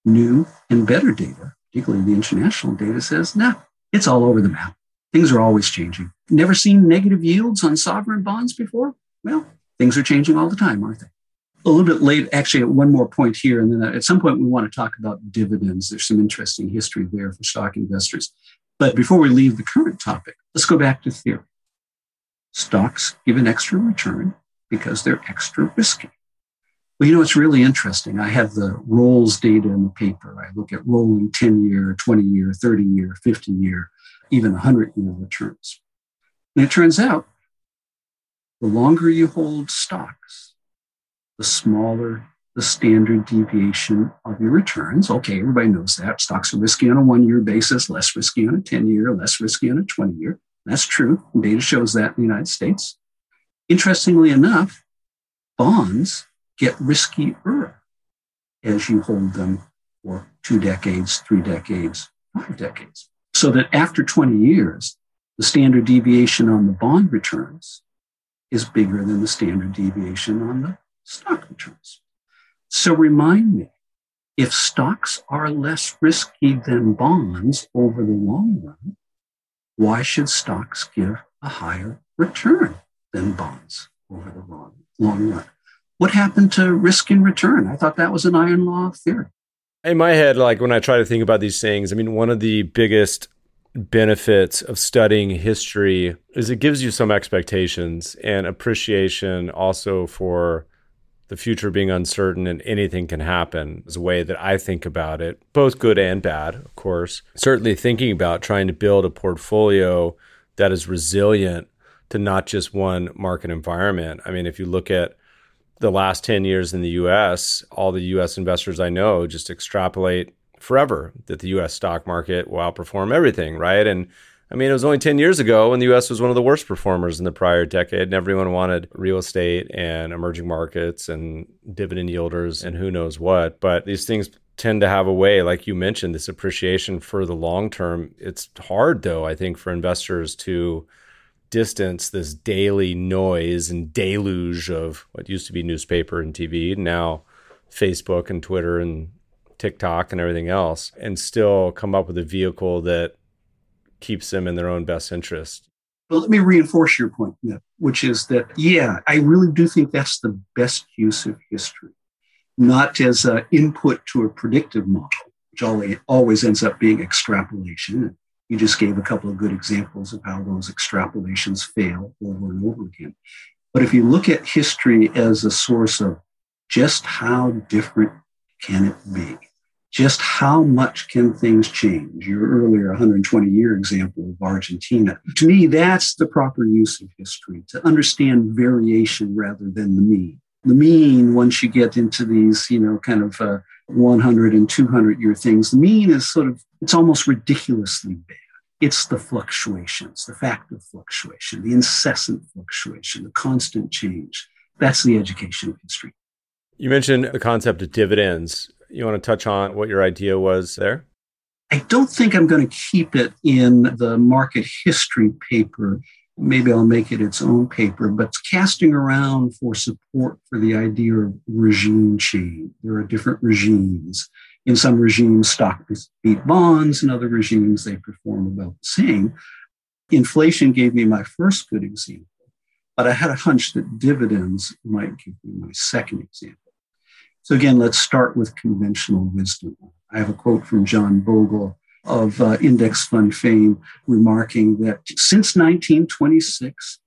New and better data, particularly the international data, says, nah, it's all over the map. Things are always changing. Never seen negative yields on sovereign bonds before? Well, things are changing all the time, aren't they? A little bit late, actually, one more point here, and then at some point we want to talk about dividends. There's some interesting history there for stock investors. But before we leave the current topic, let's go back to theory. Stocks give an extra return because they're extra risky. Well, you know, it's really interesting. I have the rolls data in the paper. I look at rolling 10 year, 20 year, 30 year, 50 year, even 100 year returns. And it turns out the longer you hold stocks, the smaller the standard deviation of your returns. Okay, everybody knows that. Stocks are risky on a one year basis, less risky on a 10 year, less risky on a 20 year. That's true. Data shows that in the United States. Interestingly enough, bonds get riskier as you hold them for two decades, three decades, five decades. So that after 20 years, the standard deviation on the bond returns is bigger than the standard deviation on the stock returns. So remind me, if stocks are less risky than bonds over the long run, why should stocks give a higher return? than bonds over the long, long run. What happened to risk and return? I thought that was an iron law of theory. In my head, like when I try to think about these things, I mean, one of the biggest benefits of studying history is it gives you some expectations and appreciation also for the future being uncertain and anything can happen is a way that I think about it, both good and bad, of course. Certainly thinking about trying to build a portfolio that is resilient to not just one market environment. I mean, if you look at the last 10 years in the US, all the US investors I know just extrapolate forever that the US stock market will outperform everything, right? And I mean, it was only 10 years ago when the US was one of the worst performers in the prior decade, and everyone wanted real estate and emerging markets and dividend yielders and who knows what. But these things tend to have a way, like you mentioned, this appreciation for the long term. It's hard, though, I think, for investors to distance this daily noise and deluge of what used to be newspaper and TV, now Facebook and Twitter and TikTok and everything else, and still come up with a vehicle that keeps them in their own best interest. Well, let me reinforce your point, which is that, yeah, I really do think that's the best use of history, not as an input to a predictive model, which always ends up being extrapolation you just gave a couple of good examples of how those extrapolations fail over and over again. But if you look at history as a source of just how different can it be? Just how much can things change? Your earlier 120 year example of Argentina. To me, that's the proper use of history to understand variation rather than the mean. The mean, once you get into these, you know, kind of uh, 100 and 200 year things. The mean is sort of, it's almost ridiculously bad. It's the fluctuations, the fact of fluctuation, the incessant fluctuation, the constant change. That's the education of history. You mentioned the concept of dividends. You want to touch on what your idea was there? I don't think I'm going to keep it in the market history paper maybe I'll make it its own paper, but casting around for support for the idea of regime change. There are different regimes. In some regimes, stock beat bonds. In other regimes, they perform about the same. Inflation gave me my first good example, but I had a hunch that dividends might give me my second example. So again, let's start with conventional wisdom. I have a quote from John Bogle of uh, index fund fame, remarking that since 1926,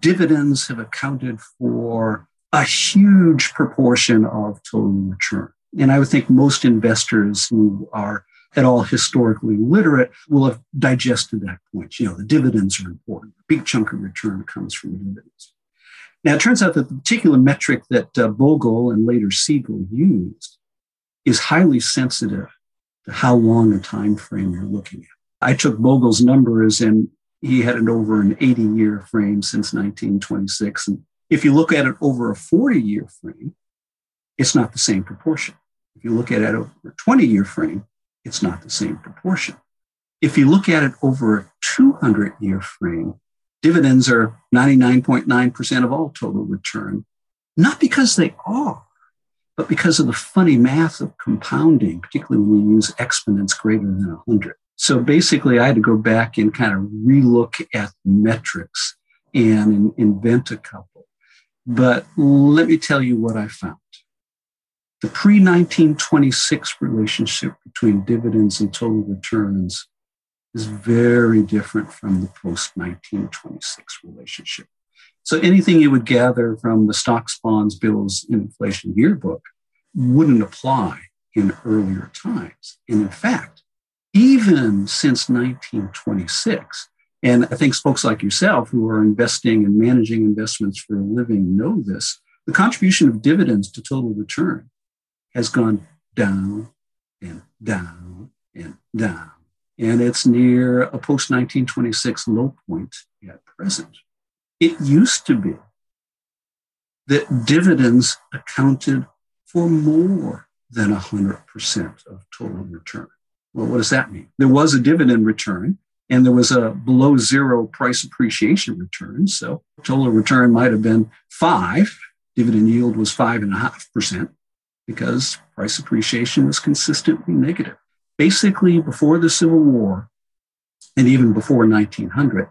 dividends have accounted for a huge proportion of total return. And I would think most investors who are at all historically literate will have digested that point. You know, the dividends are important. A big chunk of return comes from dividends. Now, it turns out that the particular metric that uh, Bogle and later Siegel used is highly sensitive how long a time frame you're looking at. I took Bogle's numbers and he had it over an 80 year frame since 1926. And if you look at it over a 40 year frame, it's not the same proportion. If you look at it over a 20 year frame, it's not the same proportion. If you look at it over a 200 year frame, dividends are 99.9% of all total return, not because they are, but because of the funny math of compounding, particularly when you use exponents greater than 100. So basically, I had to go back and kind of relook at metrics and invent a couple. But let me tell you what I found. The pre 1926 relationship between dividends and total returns is very different from the post 1926 relationship. So anything you would gather from the stocks, bonds, bills, inflation yearbook wouldn't apply in earlier times. And in fact, even since 1926, and I think folks like yourself who are investing and managing investments for a living know this, the contribution of dividends to total return has gone down and down and down. And it's near a post 1926 low point at present. It used to be that dividends accounted for more than 100% of total return. Well, what does that mean? There was a dividend return and there was a below zero price appreciation return. So total return might have been five. Dividend yield was five and a half percent because price appreciation was consistently negative. Basically, before the Civil War and even before 1900,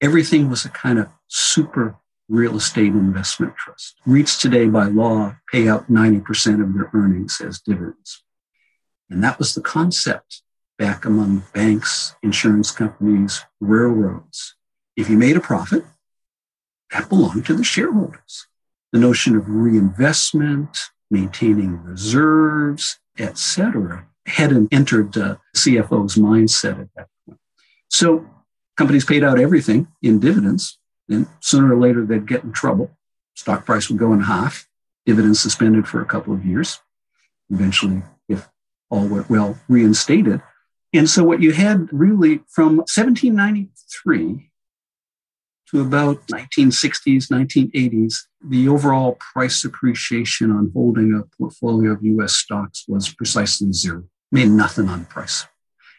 everything was a kind of super real estate investment trust. REITs today, by law, pay out 90% of their earnings as dividends. And that was the concept back among banks, insurance companies, railroads. If you made a profit, that belonged to the shareholders. The notion of reinvestment, maintaining reserves, etc., hadn't entered the CFO's mindset at that point. So companies paid out everything in dividends, and sooner or later they'd get in trouble. Stock price would go in half, dividends suspended for a couple of years. Eventually, if all went well, reinstated. And so what you had really from 1793 to about 1960s, 1980s, the overall price appreciation on holding a portfolio of US stocks was precisely zero, made nothing on price.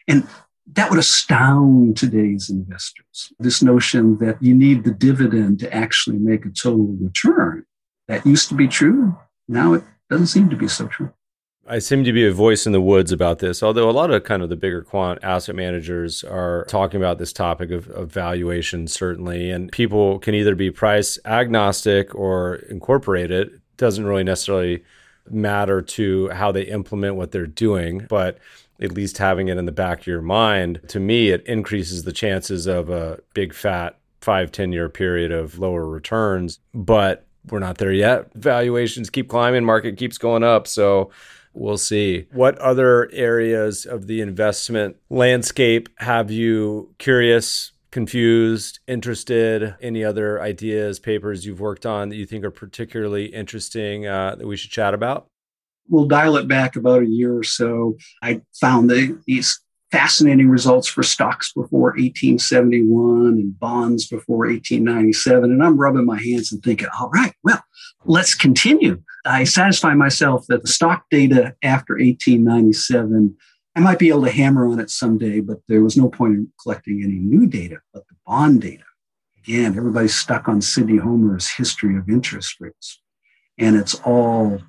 And that would astound today's investors. This notion that you need the dividend to actually make a total return. That used to be true. Now it doesn't seem to be so true. I seem to be a voice in the woods about this, although a lot of kind of the bigger quant asset managers are talking about this topic of, of valuation, certainly. And people can either be price agnostic or incorporate it. it. Doesn't really necessarily matter to how they implement what they're doing, but at least having it in the back of your mind, to me, it increases the chances of a big fat five, 10 year period of lower returns. But we're not there yet. Valuations keep climbing, market keeps going up. So we'll see. What other areas of the investment landscape have you curious, confused, interested? Any other ideas, papers you've worked on that you think are particularly interesting uh, that we should chat about? We'll dial it back about a year or so. I found the, these fascinating results for stocks before 1871 and bonds before 1897. And I'm rubbing my hands and thinking, all right, well, let's continue. I satisfy myself that the stock data after 1897, I might be able to hammer on it someday, but there was no point in collecting any new data, but the bond data. Again, everybody's stuck on Sidney Homer's history of interest rates. And it's all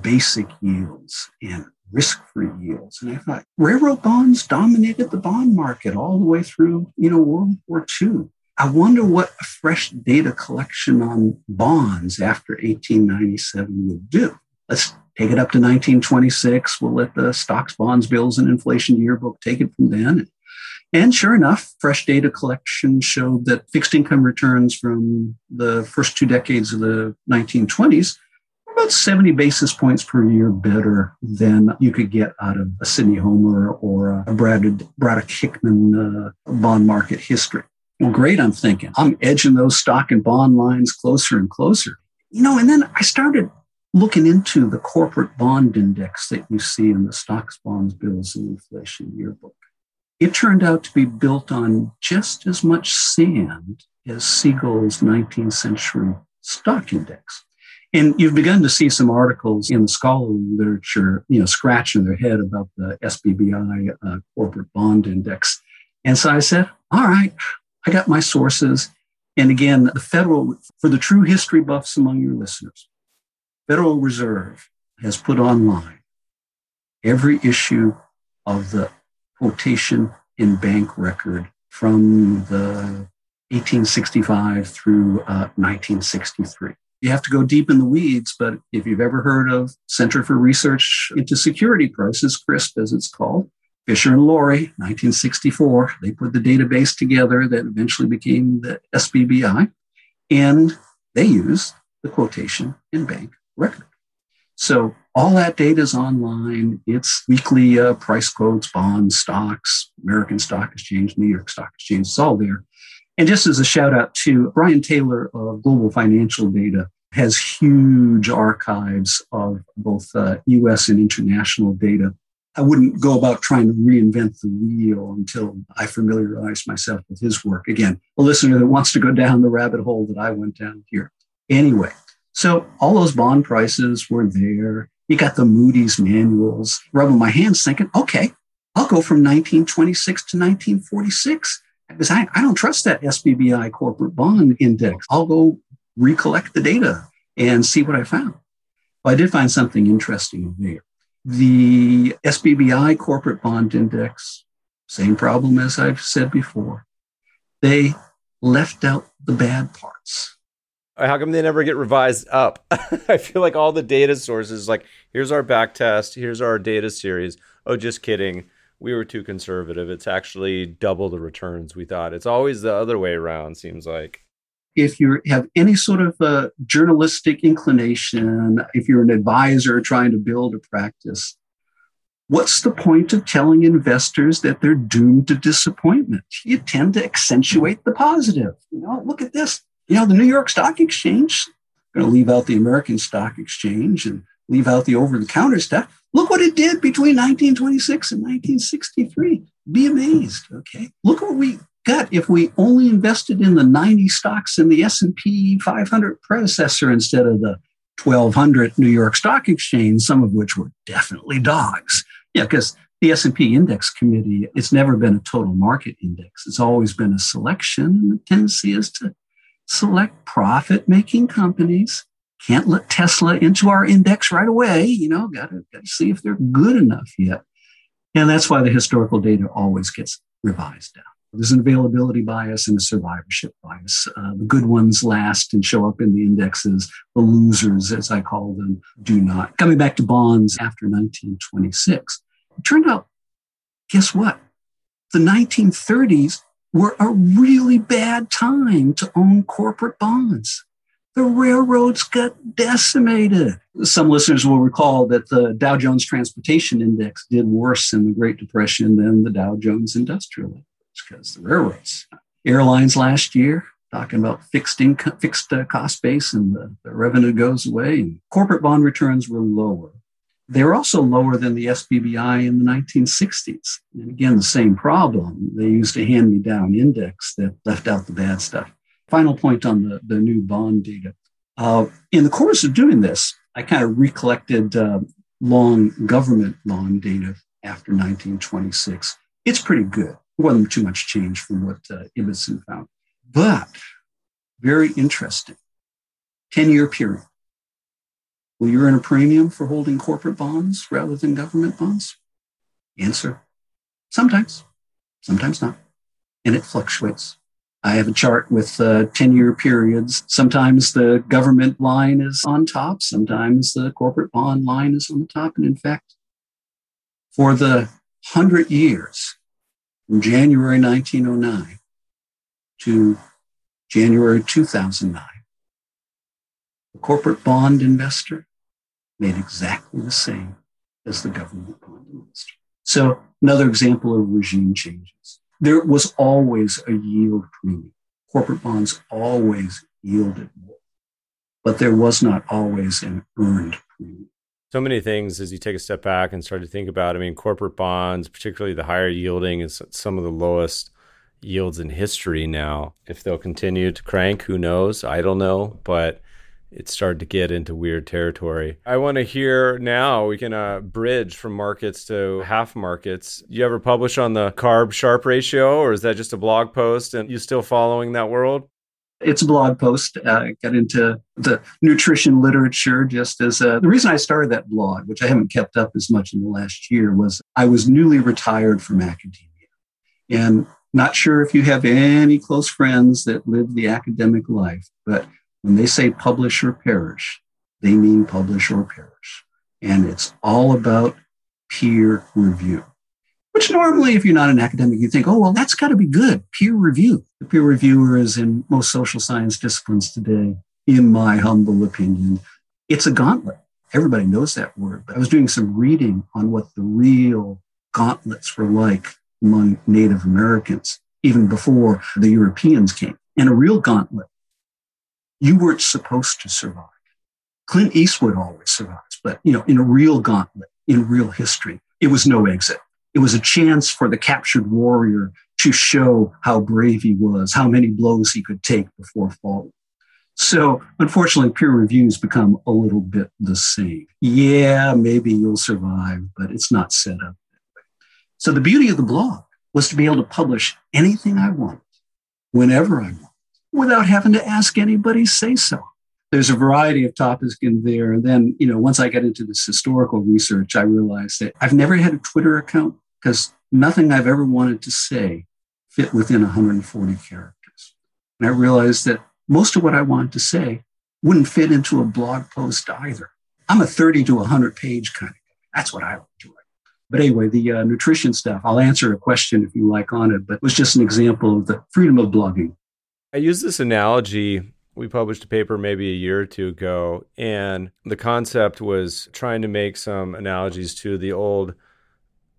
basic yields and risk-free yields. And I thought railroad bonds dominated the bond market all the way through, you know, World War II. I wonder what a fresh data collection on bonds after 1897 would do. Let's take it up to 1926. We'll let the stocks, bonds, bills, and inflation yearbook take it from then. And sure enough, fresh data collection showed that fixed income returns from the first two decades of the 1920s about 70 basis points per year better than you could get out of a Sidney Homer or a Braddock, Braddock Hickman uh, bond market history. Well, great, I'm thinking. I'm edging those stock and bond lines closer and closer. You know, and then I started looking into the corporate bond index that you see in the stocks, bonds, bills, and inflation yearbook. It turned out to be built on just as much sand as Siegel's 19th century stock index. And you've begun to see some articles in the scholarly literature, you know, scratching their head about the SBBI uh, corporate bond index. And so I said, all right, I got my sources. And again, the federal, for the true history buffs among your listeners, Federal Reserve has put online every issue of the quotation in bank record from the 1865 through uh, 1963. You have to go deep in the weeds, but if you've ever heard of Center for Research into Security Prices, CRSP as it's called, Fisher and Lorie, 1964, they put the database together that eventually became the SBBI, and they use the quotation in bank record. So all that data is online. It's weekly uh, price quotes, bonds, stocks, American Stock Exchange, New York Stock Exchange. It's all there. And just as a shout out to Bryan Taylor of Global Financial Data has huge archives of both uh, US and international data. I wouldn't go about trying to reinvent the wheel until I familiarize myself with his work. Again, a listener that wants to go down the rabbit hole that I went down here. Anyway, so all those bond prices were there. You got the Moody's manuals, rubbing my hands thinking, okay, I'll go from 1926 to 1946 because I, I don't trust that SBBI corporate bond index. I'll go recollect the data and see what I found. Well, I did find something interesting there. The SBBI corporate bond index, same problem as I've said before. They left out the bad parts. How come they never get revised up? I feel like all the data sources, like, here's our back test, here's our data series. Oh, just kidding. We were too conservative. It's actually double the returns we thought. It's always the other way around, seems like. If you have any sort of a journalistic inclination, if you're an advisor trying to build a practice, what's the point of telling investors that they're doomed to disappointment? You tend to accentuate the positive. You know, look at this you know, the New York Stock Exchange, going to leave out the American Stock Exchange and leave out the over the counter stuff. Look what it did between 1926 and 1963. Be amazed. Okay. Look what we got if we only invested in the 90 stocks in the S&P 500 predecessor instead of the 1200 New York Stock Exchange, some of which were definitely dogs. Yeah, because the S&P Index Committee, it's never been a total market index. It's always been a selection, and the tendency is to select profit making companies. Can't let Tesla into our index right away. You know, got to see if they're good enough yet. And that's why the historical data always gets revised down. There's an availability bias and a survivorship bias. Uh, the good ones last and show up in the indexes. The losers, as I call them, do not. Coming back to bonds after 1926, it turned out, guess what? The 1930s were a really bad time to own corporate bonds. The railroads got decimated. Some listeners will recall that the Dow Jones Transportation Index did worse in the Great Depression than the Dow Jones Industrial Index because the railroads. Airlines last year, talking about fixed income, fixed uh, cost base, and the, the revenue goes away. And corporate bond returns were lower. They were also lower than the SBBI in the 1960s. And again, the same problem. They used a hand me down index that left out the bad stuff. Final point on the, the new bond data. Uh, in the course of doing this, I kind of recollected uh, long government bond data after 1926. It's pretty good. It wasn't too much change from what uh, Ibbotson found. But very interesting 10 year period. Well, you earn a premium for holding corporate bonds rather than government bonds? Answer sometimes, sometimes not. And it fluctuates. I have a chart with uh, 10 year periods. Sometimes the government line is on top, sometimes the corporate bond line is on the top. And in fact, for the 100 years from January 1909 to January 2009, the corporate bond investor made exactly the same as the government bond investor. So, another example of regime changes. There was always a yield premium. Corporate bonds always yielded more, but there was not always an earned premium. So many things as you take a step back and start to think about. I mean, corporate bonds, particularly the higher yielding, is some of the lowest yields in history now. If they'll continue to crank, who knows? I don't know, but it started to get into weird territory. I want to hear now, we can uh, bridge from markets to half markets. You ever publish on the CARB Sharpe ratio, or is that just a blog post and you still following that world? It's a blog post. Uh, I got into the nutrition literature just as a, the reason I started that blog, which I haven't kept up as much in the last year, was I was newly retired from academia. And not sure if you have any close friends that live the academic life, but when they say publish or perish, they mean publish or perish. And it's all about peer review, which normally, if you're not an academic, you think, oh, well, that's got to be good. Peer review. The peer reviewer is in most social science disciplines today, in my humble opinion, it's a gauntlet. Everybody knows that word. But I was doing some reading on what the real gauntlets were like among Native Americans, even before the Europeans came. And a real gauntlet you weren't supposed to survive. Clint Eastwood always survives, but you know, in a real gauntlet, in real history, it was no exit. It was a chance for the captured warrior to show how brave he was, how many blows he could take before falling. So, unfortunately, peer reviews become a little bit the same. Yeah, maybe you'll survive, but it's not set up. So, the beauty of the blog was to be able to publish anything I want, whenever I want without having to ask anybody say so. There's a variety of topics in there. And then, you know, once I got into this historical research, I realized that I've never had a Twitter account because nothing I've ever wanted to say fit within 140 characters. And I realized that most of what I wanted to say wouldn't fit into a blog post either. I'm a 30 to 100 page kind of guy. That's what I like to write. But anyway, the uh, nutrition stuff, I'll answer a question if you like on it, but it was just an example of the freedom of blogging. I use this analogy. We published a paper maybe a year or two ago, and the concept was trying to make some analogies to the old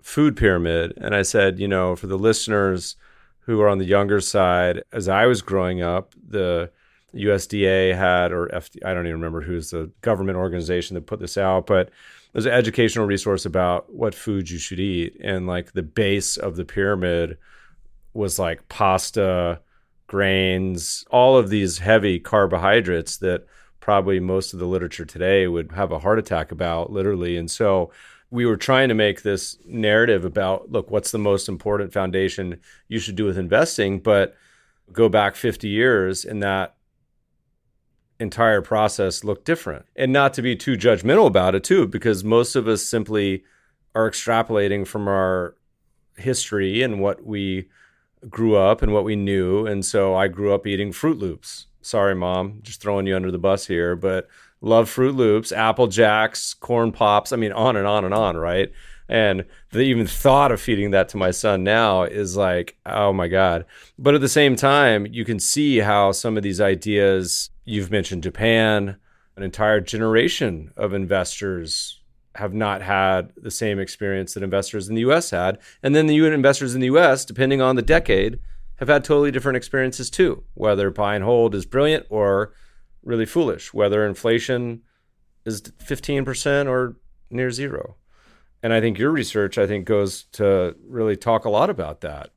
food pyramid. And I said, you know, for the listeners who are on the younger side, as I was growing up, the USDA had, or FD, I don't even remember who's the government organization that put this out, but there's an educational resource about what foods you should eat. And like the base of the pyramid was like pasta, grains, all of these heavy carbohydrates that probably most of the literature today would have a heart attack about, literally. And so we were trying to make this narrative about look, what's the most important foundation you should do with investing? But go back 50 years and that entire process looked different. And not to be too judgmental about it, too, because most of us simply are extrapolating from our history and what we grew up and what we knew. And so I grew up eating Froot Loops. Sorry, mom, just throwing you under the bus here, but love Froot Loops, Apple Jacks, corn pops. I mean, on and on and on, right? And the even thought of feeding that to my son now is like, oh my God. But at the same time, you can see how some of these ideas, you've mentioned Japan, an entire generation of investors have not had the same experience that investors in the US had. And then the investors in the US, depending on the decade, have had totally different experiences too, whether buy and hold is brilliant or really foolish, whether inflation is 15% or near zero. And I think your research, I think, goes to really talk a lot about that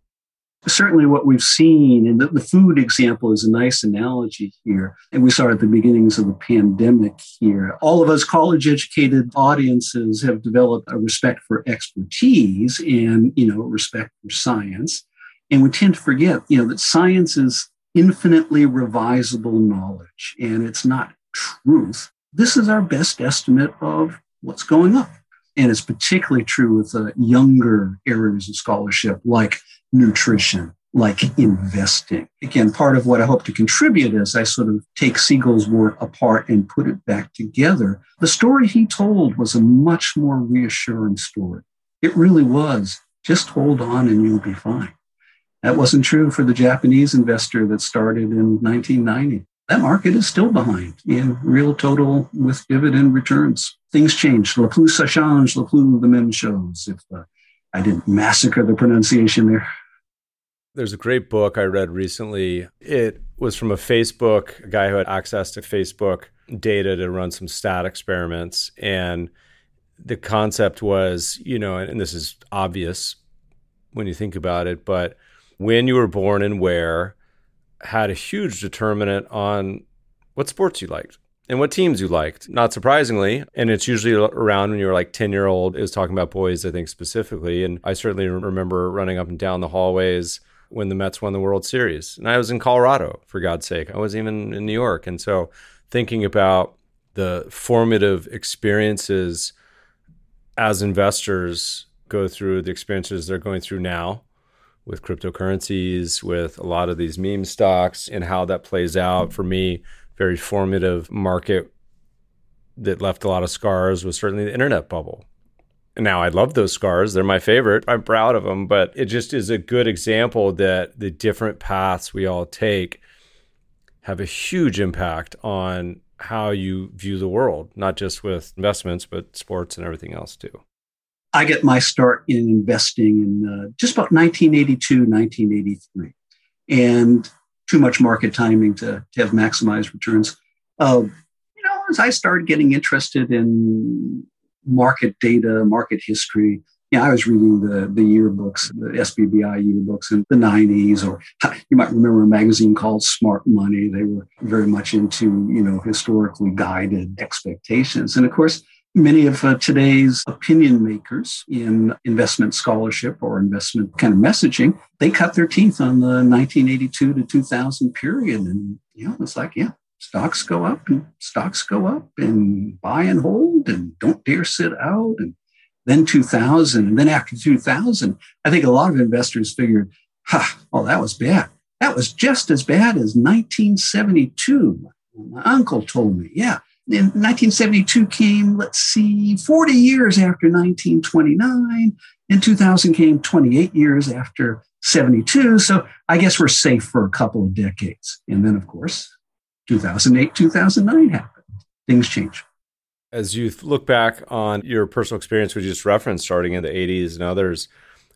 certainly what we've seen, and the, the, food example is a nice analogy here. And we saw at the beginnings of the pandemic here. All of us college educated audiences have developed a respect for expertise and, you know, respect for science. And we tend to forget, you know, that science is infinitely revisable knowledge and it's not truth. This is our best estimate of what's going on. And it's particularly true with the younger areas of scholarship like nutrition, like investing. Again, part of what I hope to contribute is I sort of take Siegel's work apart and put it back together. The story he told was a much more reassuring story. It really was. Just hold on and you'll be fine. That wasn't true for the Japanese investor that started in 1990. That market is still behind in real total with dividend returns. Things change. Le plus ça change, le plus the même shows. If uh, I didn't massacre the pronunciation there. There's a great book I read recently. It was from a Facebook, a guy who had access to Facebook data to run some stat experiments. And the concept was, you know, and this is obvious when you think about it, but when you were born and where had a huge determinant on what sports you liked and what teams you liked. Not surprisingly, and it's usually around when you were like 10 year old. It was talking about boys, I think specifically. And I certainly remember running up and down the hallways when the Mets won the World Series. And I was in Colorado, for God's sake. I wasn't even in New York. And so thinking about the formative experiences as investors go through the experiences they're going through now with cryptocurrencies, with a lot of these meme stocks, and how that plays out for me, very formative market that left a lot of scars was certainly the internet bubble now I love those scars. They're my favorite. I'm proud of them, but it just is a good example that the different paths we all take have a huge impact on how you view the world, not just with investments, but sports and everything else too. I get my start in investing in uh, just about 1982, 1983, and too much market timing to, to have maximized returns. Uh, you know, as I started getting interested in market data, market history. Yeah, I was reading the the yearbooks, the SBBI yearbooks in the 90s, or you might remember a magazine called Smart Money. They were very much into, you know, historically guided expectations. And of course, many of uh, today's opinion makers in investment scholarship or investment kind of messaging, they cut their teeth on the 1982 to 2000 period. And, you know, it's like, yeah, stocks go up and stocks go up and buy and hold and don't dare sit out. And then 2000 and then after 2000 i think a lot of investors figured ha oh that was bad. That was just as bad as 1972 my uncle told me yeah in 1972 came let's see 40 years after 1929 and 2000 came 28 years after 72 so i guess we're safe for a couple of decades and then of course 2008, 2009 happened. Things change. As you look back on your personal experience, which you just referenced, starting in the 80s and others,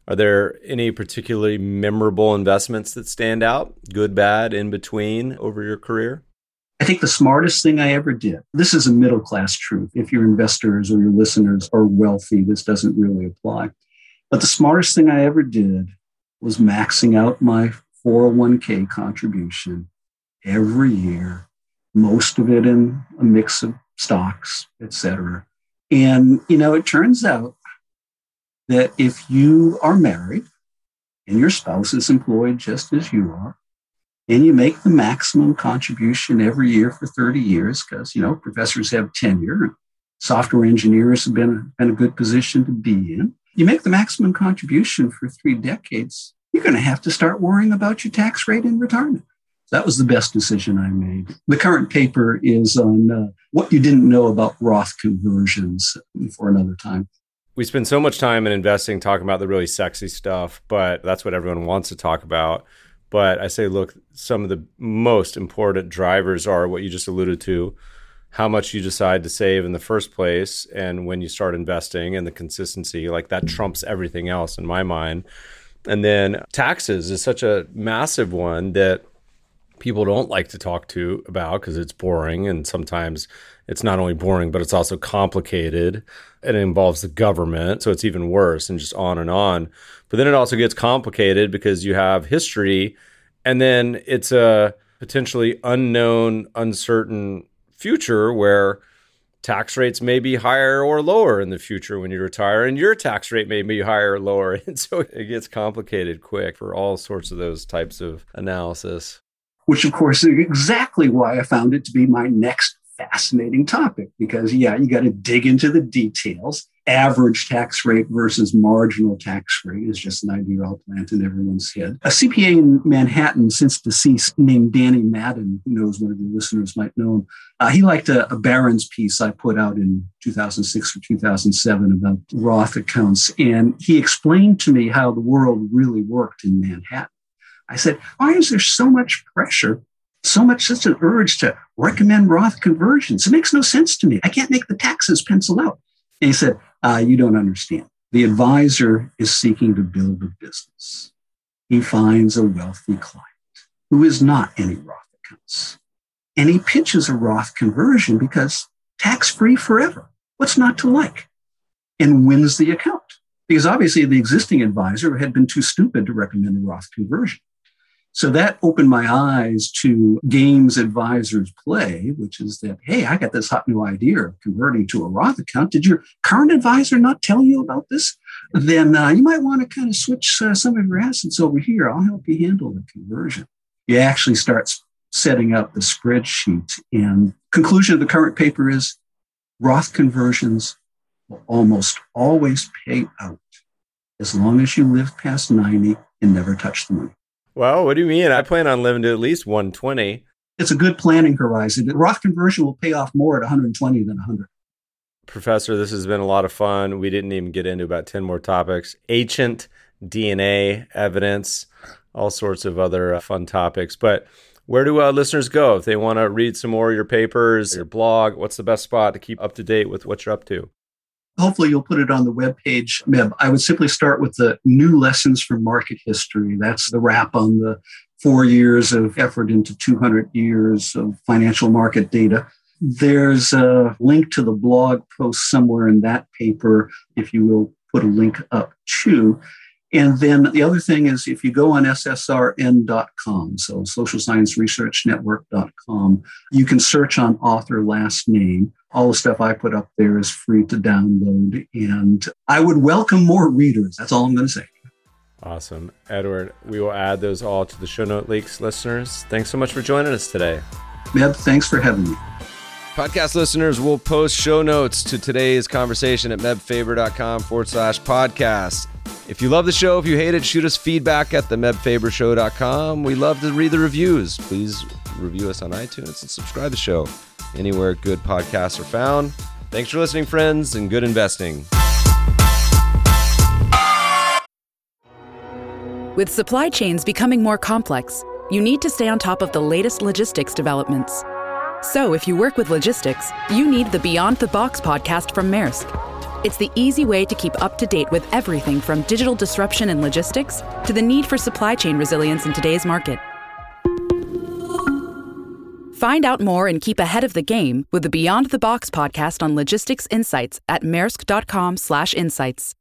are there any particularly memorable investments that stand out, good, bad, in between over your career? I think the smartest thing I ever did, this is a middle class truth. If your investors or your listeners are wealthy, this doesn't really apply. But the smartest thing I ever did was maxing out my 401k contribution every year, most of it in a mix of stocks, et cetera. And, you know, it turns out that if you are married and your spouse is employed just as you are, and you make the maximum contribution every year for 30 years, because, you know, professors have tenure, software engineers have been, been a good position to be in. You make the maximum contribution for three decades, you're going to have to start worrying about your tax rate in retirement. That was the best decision I made. The current paper is on uh, what you didn't know about Roth conversions for another time. We spend so much time in investing talking about the really sexy stuff, but that's what everyone wants to talk about. But I say, look, some of the most important drivers are what you just alluded to how much you decide to save in the first place and when you start investing and the consistency like that trumps everything else in my mind. And then taxes is such a massive one that people don't like to talk to about because it's boring and sometimes it's not only boring but it's also complicated and it involves the government so it's even worse and just on and on. But then it also gets complicated because you have history and then it's a potentially unknown uncertain future where tax rates may be higher or lower in the future when you retire and your tax rate may be higher or lower. And so it gets complicated quick for all sorts of those types of analysis. Which of course is exactly why I found it to be my next fascinating topic. Because, yeah, you got to dig into the details. Average tax rate versus marginal tax rate is just an idea I'll plant in everyone's head. A CPA in Manhattan, since deceased, named Danny Madden, who knows one of your listeners might know him, uh, he liked a, a Barron's piece I put out in 2006 or 2007 about Roth accounts. And he explained to me how the world really worked in Manhattan. I said, why is there so much pressure, so much such an urge to recommend Roth conversions? It makes no sense to me. I can't make the taxes pencil out. And he said, uh, you don't understand. The advisor is seeking to build a business. he finds a wealthy client who is not any Roth accounts. And he pitches a Roth conversion because tax free forever. What's not to like? And wins the account because obviously the existing advisor had been too stupid to recommend a Roth conversion. So that opened my eyes to games advisors play, which is that, hey, I got this hot new idea of converting to a Roth account. Did your current advisor not tell you about this? Then uh, you might want to kind of switch uh, some of your assets over here. I'll help you handle the conversion. You actually start setting up the spreadsheet. And conclusion of the current paper is Roth conversions will almost always pay out as long as you live past 90 and never touch the money. Well, what do you mean? I plan on living to at least 120. It's a good planning horizon. The Roth conversion will pay off more at 120 than 100. Professor, this has been a lot of fun. We didn't even get into about 10 more topics ancient DNA evidence, all sorts of other uh, fun topics. But where do uh, listeners go if they want to read some more of your papers, your blog? What's the best spot to keep up to date with what you're up to? Hopefully, you'll put it on the webpage, Meb. I would simply start with the new lessons from market history. That's the wrap on the four years of effort into 200 years of financial market data. There's a link to the blog post somewhere in that paper, if you will put a link up too. And then the other thing is if you go on ssrn.com, so social science research network.com, you can search on author last name. All the stuff I put up there is free to download. And I would welcome more readers. That's all I'm going to say. Awesome. Edward, we will add those all to the show note leaks, listeners. Thanks so much for joining us today. Meb, thanks for having me. Podcast listeners will post show notes to today's conversation at mebfaber.com forward slash podcast. If you love the show, if you hate it, shoot us feedback at the mebfabershow.com. We love to read the reviews. Please review us on iTunes and subscribe to the show anywhere good podcasts are found. Thanks for listening, friends, and good investing. With supply chains becoming more complex, you need to stay on top of the latest logistics developments. So, if you work with logistics, you need the Beyond the Box podcast from Maersk. It's the easy way to keep up to date with everything from digital disruption in logistics to the need for supply chain resilience in today's market. Find out more and keep ahead of the game with the Beyond the Box podcast on logistics insights at maersk.com/insights.